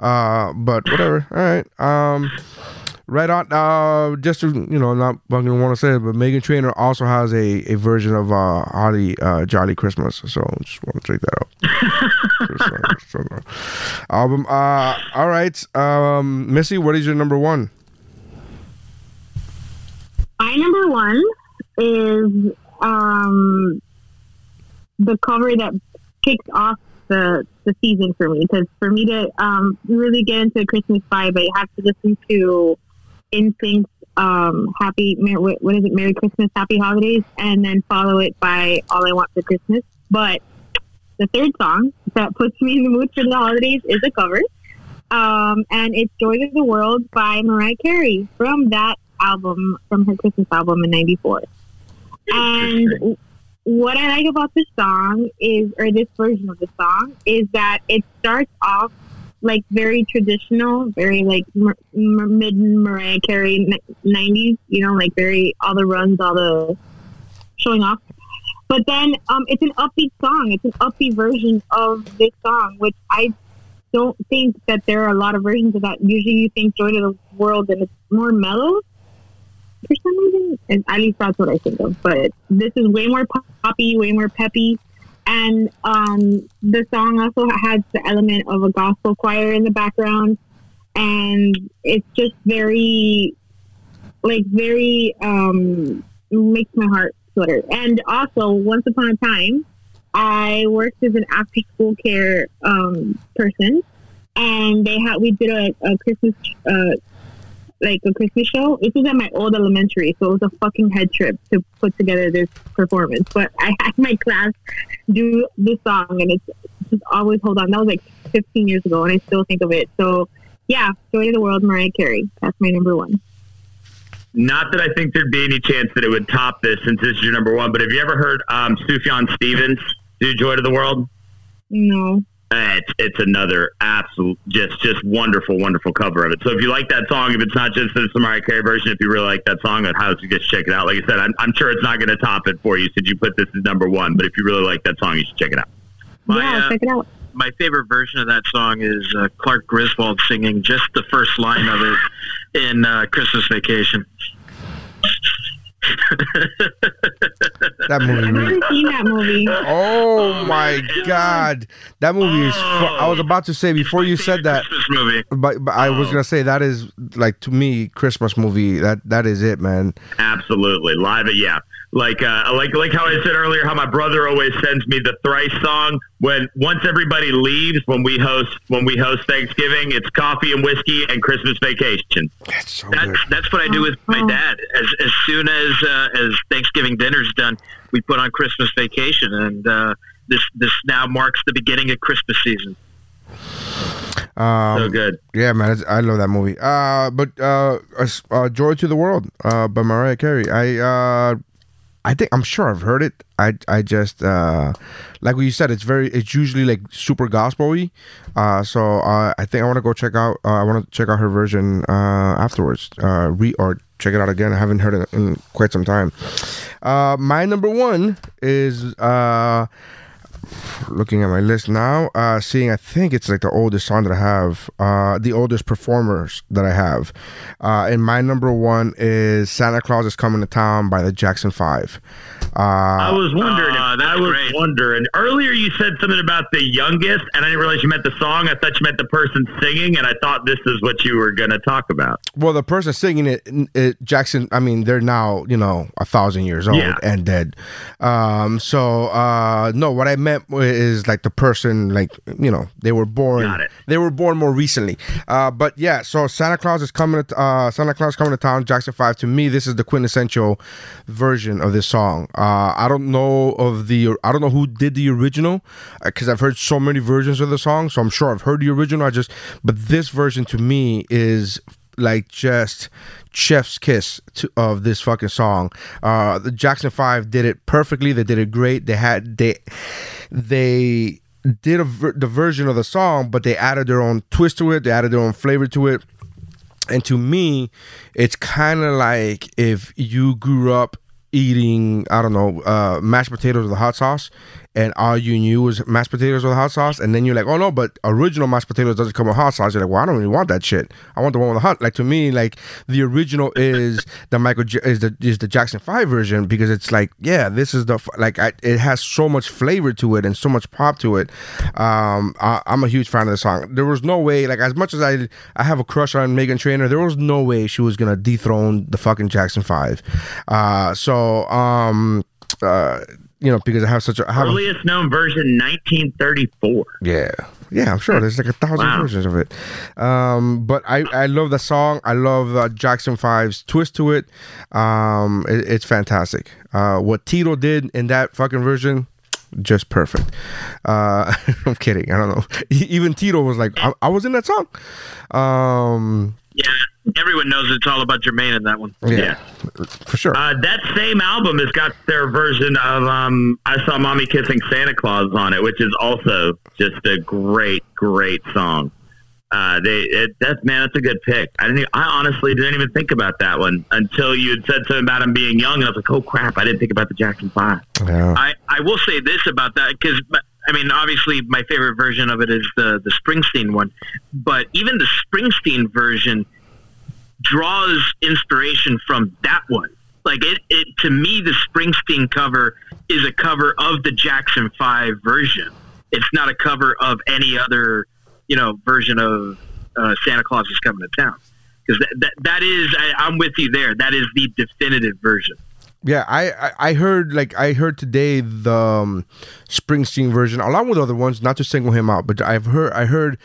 Uh, but whatever. All right. Um, Right on. Uh, just to you know, not fucking want to say it, but Meghan Trainor also has a, a version of uh Holly uh Jolly Christmas. So just want to check that out. Just, uh, uh, album. Uh, all right. Um, Missy, what is your number one? My number one is um, the cover that kicks off the, the season for me. Because for me to um, really get into the Christmas vibe, I have to listen to NSYNC's um, Happy, what is it, Merry Christmas, Happy Holidays, and then follow it by All I Want for Christmas. But the third song that puts me in the mood for the holidays is a cover. Um, and it's Joy to the World by Mariah Carey from that album, from her Christmas album in 94. And what I like about this song is, or this version of the song, is that it starts off like very traditional, very like m- m- mid Mariah Carey 90s, you know, like very, all the runs, all the showing off. But then um, it's an upbeat song. It's an upbeat version of this song, which I don't think that there are a lot of versions of that. Usually you think Joy to the World and it's more mellow for some reason. And at least that's what I think of. But this is way more poppy, way more peppy. And um, the song also has the element of a gospel choir in the background. And it's just very, like, very, um, makes my heart flutter. And also, once upon a time, I worked as an after school care um, person, and they had we did a, a Christmas uh, like a Christmas show. This was at my old elementary, so it was a fucking head trip to put together this performance. But I had my class do this song, and it's just always hold on. That was like 15 years ago, and I still think of it. So yeah, Joy to the World, Mariah Carey. That's my number one. Not that I think there'd be any chance that it would top this since this is your number one, but have you ever heard um, Sufjan Stevens do Joy to the World? No. Uh, it's it's another absolute just just wonderful wonderful cover of it. So if you like that song, if it's not just the Mariah Carey version, if you really like that song, I'd highly suggest check it out. Like I said, I'm, I'm sure it's not going to top it for you since you put this as number one. But if you really like that song, you should check it out. My, yeah, uh, check it out. my favorite version of that song is uh, Clark Griswold singing just the first line of it in uh, Christmas Vacation. That movie. I've never seen that movie. Oh, oh my god, that movie is. Fu- I was about to say before you said that, Christmas movie. but, but I was oh. gonna say that is like to me Christmas movie. That that is it, man. Absolutely, live it, yeah. Like uh, like like how I said earlier, how my brother always sends me the thrice song when once everybody leaves when we host when we host Thanksgiving. It's coffee and whiskey and Christmas vacation. That's so That's good. that's what I do with my dad. As as soon as uh, as Thanksgiving dinner's done, we put on Christmas Vacation, and uh, this this now marks the beginning of Christmas season. Um, So good. Yeah, man, it's- I love that movie. Uh, but uh, uh, uh, "Joy to the World" uh, by Mariah Carey. I uh, I think I'm sure I've heard it. I I just uh, like what you said. It's very. It's usually like super gospel-y. Uh, so uh, I think I want to go check out. Uh, I want to check out her version uh, afterwards. Uh, re or check it out again. I haven't heard it in quite some time. My number one is looking at my list now, uh, seeing I think it's like the oldest song that I have, uh, the oldest performers that I have. Uh, and my number one is Santa Claus is Coming to Town by the Jackson Five. Uh, I was wondering. Ah, if, I was great. wondering earlier. You said something about the youngest, and I didn't realize you meant the song. I thought you meant the person singing, and I thought this is what you were going to talk about. well, the person singing it, it, Jackson, I mean, they're now, you know, a thousand years old Yeah. and dead. Um, so, uh, no, what I meant is like the person, like, you know, they were born, they were born more recently. Uh, but yeah, so Santa Claus is coming to, uh, Santa Claus coming to town, Jackson 5. To me, this is the quintessential version of this song. Uh, I don't know of the, I don't know who did the original because I've heard so many versions of the song. So I'm sure I've heard the original. I just, but this version to me is like just chef's kiss to, of this fucking song. Uh, the Jackson Five did it perfectly. They did it great. They had they they did a ver- the version of the song, but they added their own twist to it. They added their own flavor to it. And to me, it's kind of like if you grew up eating, I don't know, uh, mashed potatoes with hot sauce, and all you knew was mashed potatoes with hot sauce, and then you're like, oh no, but original mashed potatoes doesn't come with hot sauce. You're like, well, I don't really want that shit. I want the one with the hot. Like to me, like the original is the Michael J- is the is the Jackson Five version because it's like, yeah, this is the f- like I, it has so much flavor to it and so much pop to it. Um, I, I'm a huge fan of the song. There was no way, like as much as I I have a crush on Meghan Trainor, there was no way she was gonna dethrone the fucking Jackson Five. Uh, so um, uh, you know, because I have such a I have a- Earliest known version, 1934. yeah. Yeah, I'm sure there's like a thousand Wow. versions of it. Um, but I, I love the song. I love uh, Jackson Five's twist to it. Um, it- it's fantastic. Uh, what Tito did in that fucking version, just perfect. Uh, I'm kidding. I don't know. Even Tito was like, I, I was in that song. Um, Yeah, everyone knows it's all about Jermaine in that one. yeah, for sure. Uh, that same album has got their version of um, "I Saw Mommy Kissing Santa Claus" on it, which is also just a great, great song. Uh, they it, that man, that's a good pick. I didn't. I honestly didn't even think about that one until you had said something about him being young, and I was like, "Oh crap!" I didn't think about the Jackson Five. yeah. I, I will say this about that because I mean obviously my favorite version of it is the the Springsteen one, but even the Springsteen version draws inspiration from that one. Like it, it to me, the Springsteen cover is a cover of the Jackson Five version. It's not a cover of any other, you know, version of uh, Santa Claus is coming to town. Because that, that, that is, I, I'm with you there. That is the definitive version. Yeah, I, I I heard like I heard today the um, Springsteen version along with other ones. Not to single him out, but I've heard I heard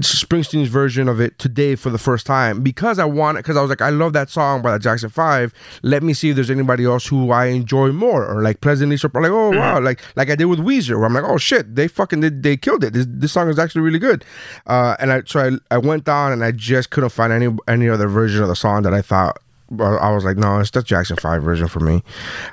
Springsteen's version of it today for the first time because I wanted because I was like I love that song by the Jackson Five. Let me see if there's anybody else who I enjoy more or like pleasantly surprised. Like oh wow, like like I did with Weezer, where I'm like oh shit, they fucking did they killed it. This, this song is actually really good. Uh, and I so I, I went down and I just couldn't find any any other version of the song that I thought I was like, no, it's the Jackson 5 version for me.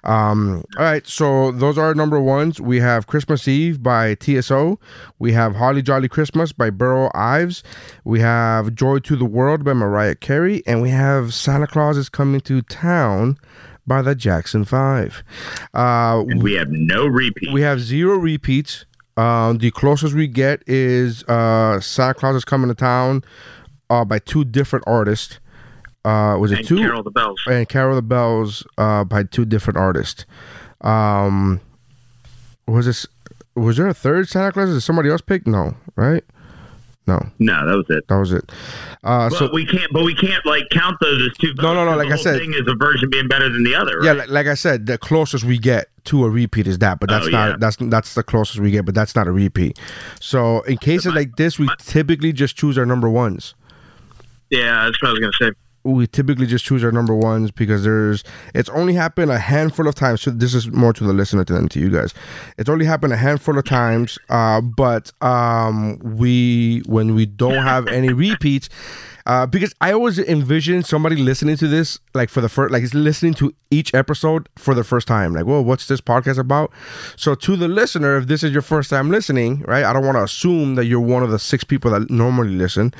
Um, all right, so those are our number ones. We have Christmas Eve by TSO. We have Holly Jolly Christmas by Burl Ives. We have Joy to the World by Mariah Carey. And we have Santa Claus is Coming to Town by the Jackson 5. Uh, And we have no repeat. we have zero repeats. Um, the closest we get is uh, Santa Claus is Coming to Town uh, by two different artists. Uh, was it And two? Carol the Bells. and Carol the Bells uh, by two different artists. Um, was this? Was there a third Santa Claus? Did somebody else pick? No, right? No, no, that was it. that was it. Uh, But so we can't. But we can't like count those as two. No, no, no, like I said- thing is a version being better than the other. yeah, like, like I said, the closest we get to a repeat is that, but that's Oh, not yeah. that's that's the closest we get, but that's not a repeat. So in cases like this, we typically just choose our number ones. Yeah, that's what I was going to say. We typically just choose our number ones because there's it's only happened a handful of times. So this is more to the listener than to you guys. It's only happened a handful of times uh but um we when we don't have any repeats uh, because I always envision somebody listening to this like for the first, like listening to each episode for the first time. Like, well, what's this podcast about? So, to the listener, if this is your first time listening, right? I don't want to assume that you're one of the six people that normally listen.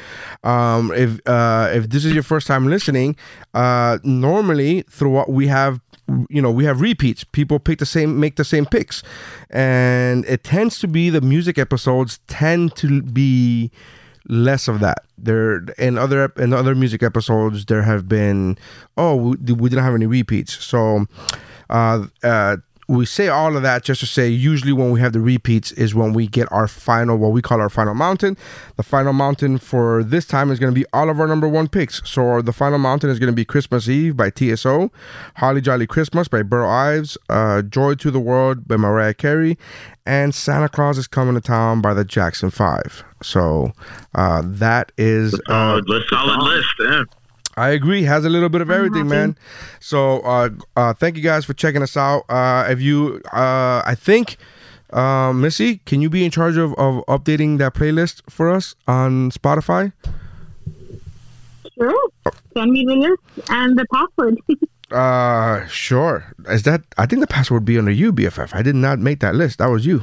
Um, if uh, if this is your first time listening, uh, normally throughout we have you know we have repeats people pick the same make the same picks and it tends to be the music episodes tend to be less of that. There in other in other music episodes there have been oh we, we didn't have any repeats. So uh uh we say all of that just to say usually when we have the repeats is when we get our final what we call our final mountain the final mountain for this time is going to be all of our number one picks so the final mountain is going to be christmas eve by tso holly jolly christmas by burl ives uh, joy to the world by mariah carey and santa claus is coming to town by the jackson five so uh, that is uh, Solid list. Solid list. Yeah. I agree. Has a little bit of everything, man. So, uh, uh, thank you guys for checking us out. Uh, if you, uh, I think, uh, Missy, can you be in charge of, of updating that playlist for us on Spotify? Sure. Send me the list and the password. Uh, sure. Is that? I think the password would be under you, BFF. I did not make that list. That was you.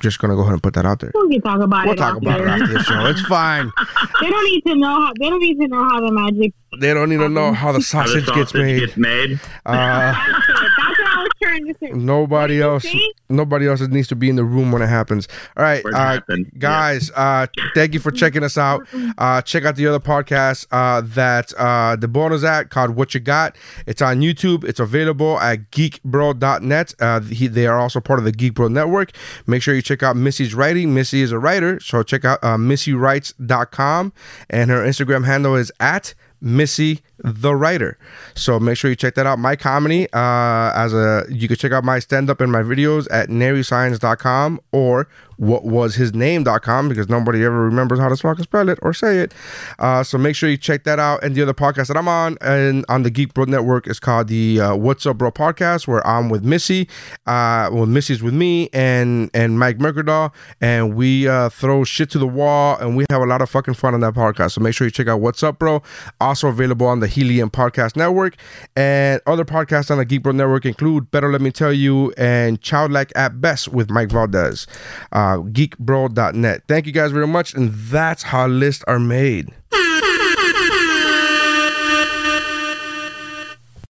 Just gonna go ahead and put that out there. we can talk about We'll it. talk about it after. the show. It's fine. They don't need to know how. They don't need to know how the magic. They don't need to know how the How the sausage gets made. gets made. Uh, That's what I was trying trying to say? Nobody else. Nobody else needs to be in the room when it happens. All right, uh, happened, guys. Uh, thank you for checking us out. Uh, check out the other podcast uh, that uh, the bonus at called "What You Got." It's on YouTube. It's available at geekbro.net. Uh, he, they are also part of the Geek Bro Network. Make sure you check out Missy's writing. Missy is a writer, so check out uh, missywrites.com, and her Instagram handle is at Missy the writer. So make sure you check that out. My comedy, uh, as a you can check out my stand up and my videos at naryscience.com or what was his name.com because nobody ever remembers how to fucking spell it or say it. Uh, so make sure you check that out. And the other podcast that I'm on and on the Geek Bro Network is called the uh, What's Up Bro podcast, where I'm with Missy. Uh, well, Missy's with me and and Mike Mercadal, and we uh, throw shit to the wall and we have a lot of fucking fun on that podcast. So make sure you check out What's Up Bro. Also available on the Helium Podcast Network and other podcasts on the Geek Bro Network include Better Let Me Tell You and Childlike at Best with Mike Valdez. Uh, geekbro.net. Thank you guys very much, and that's how lists are made.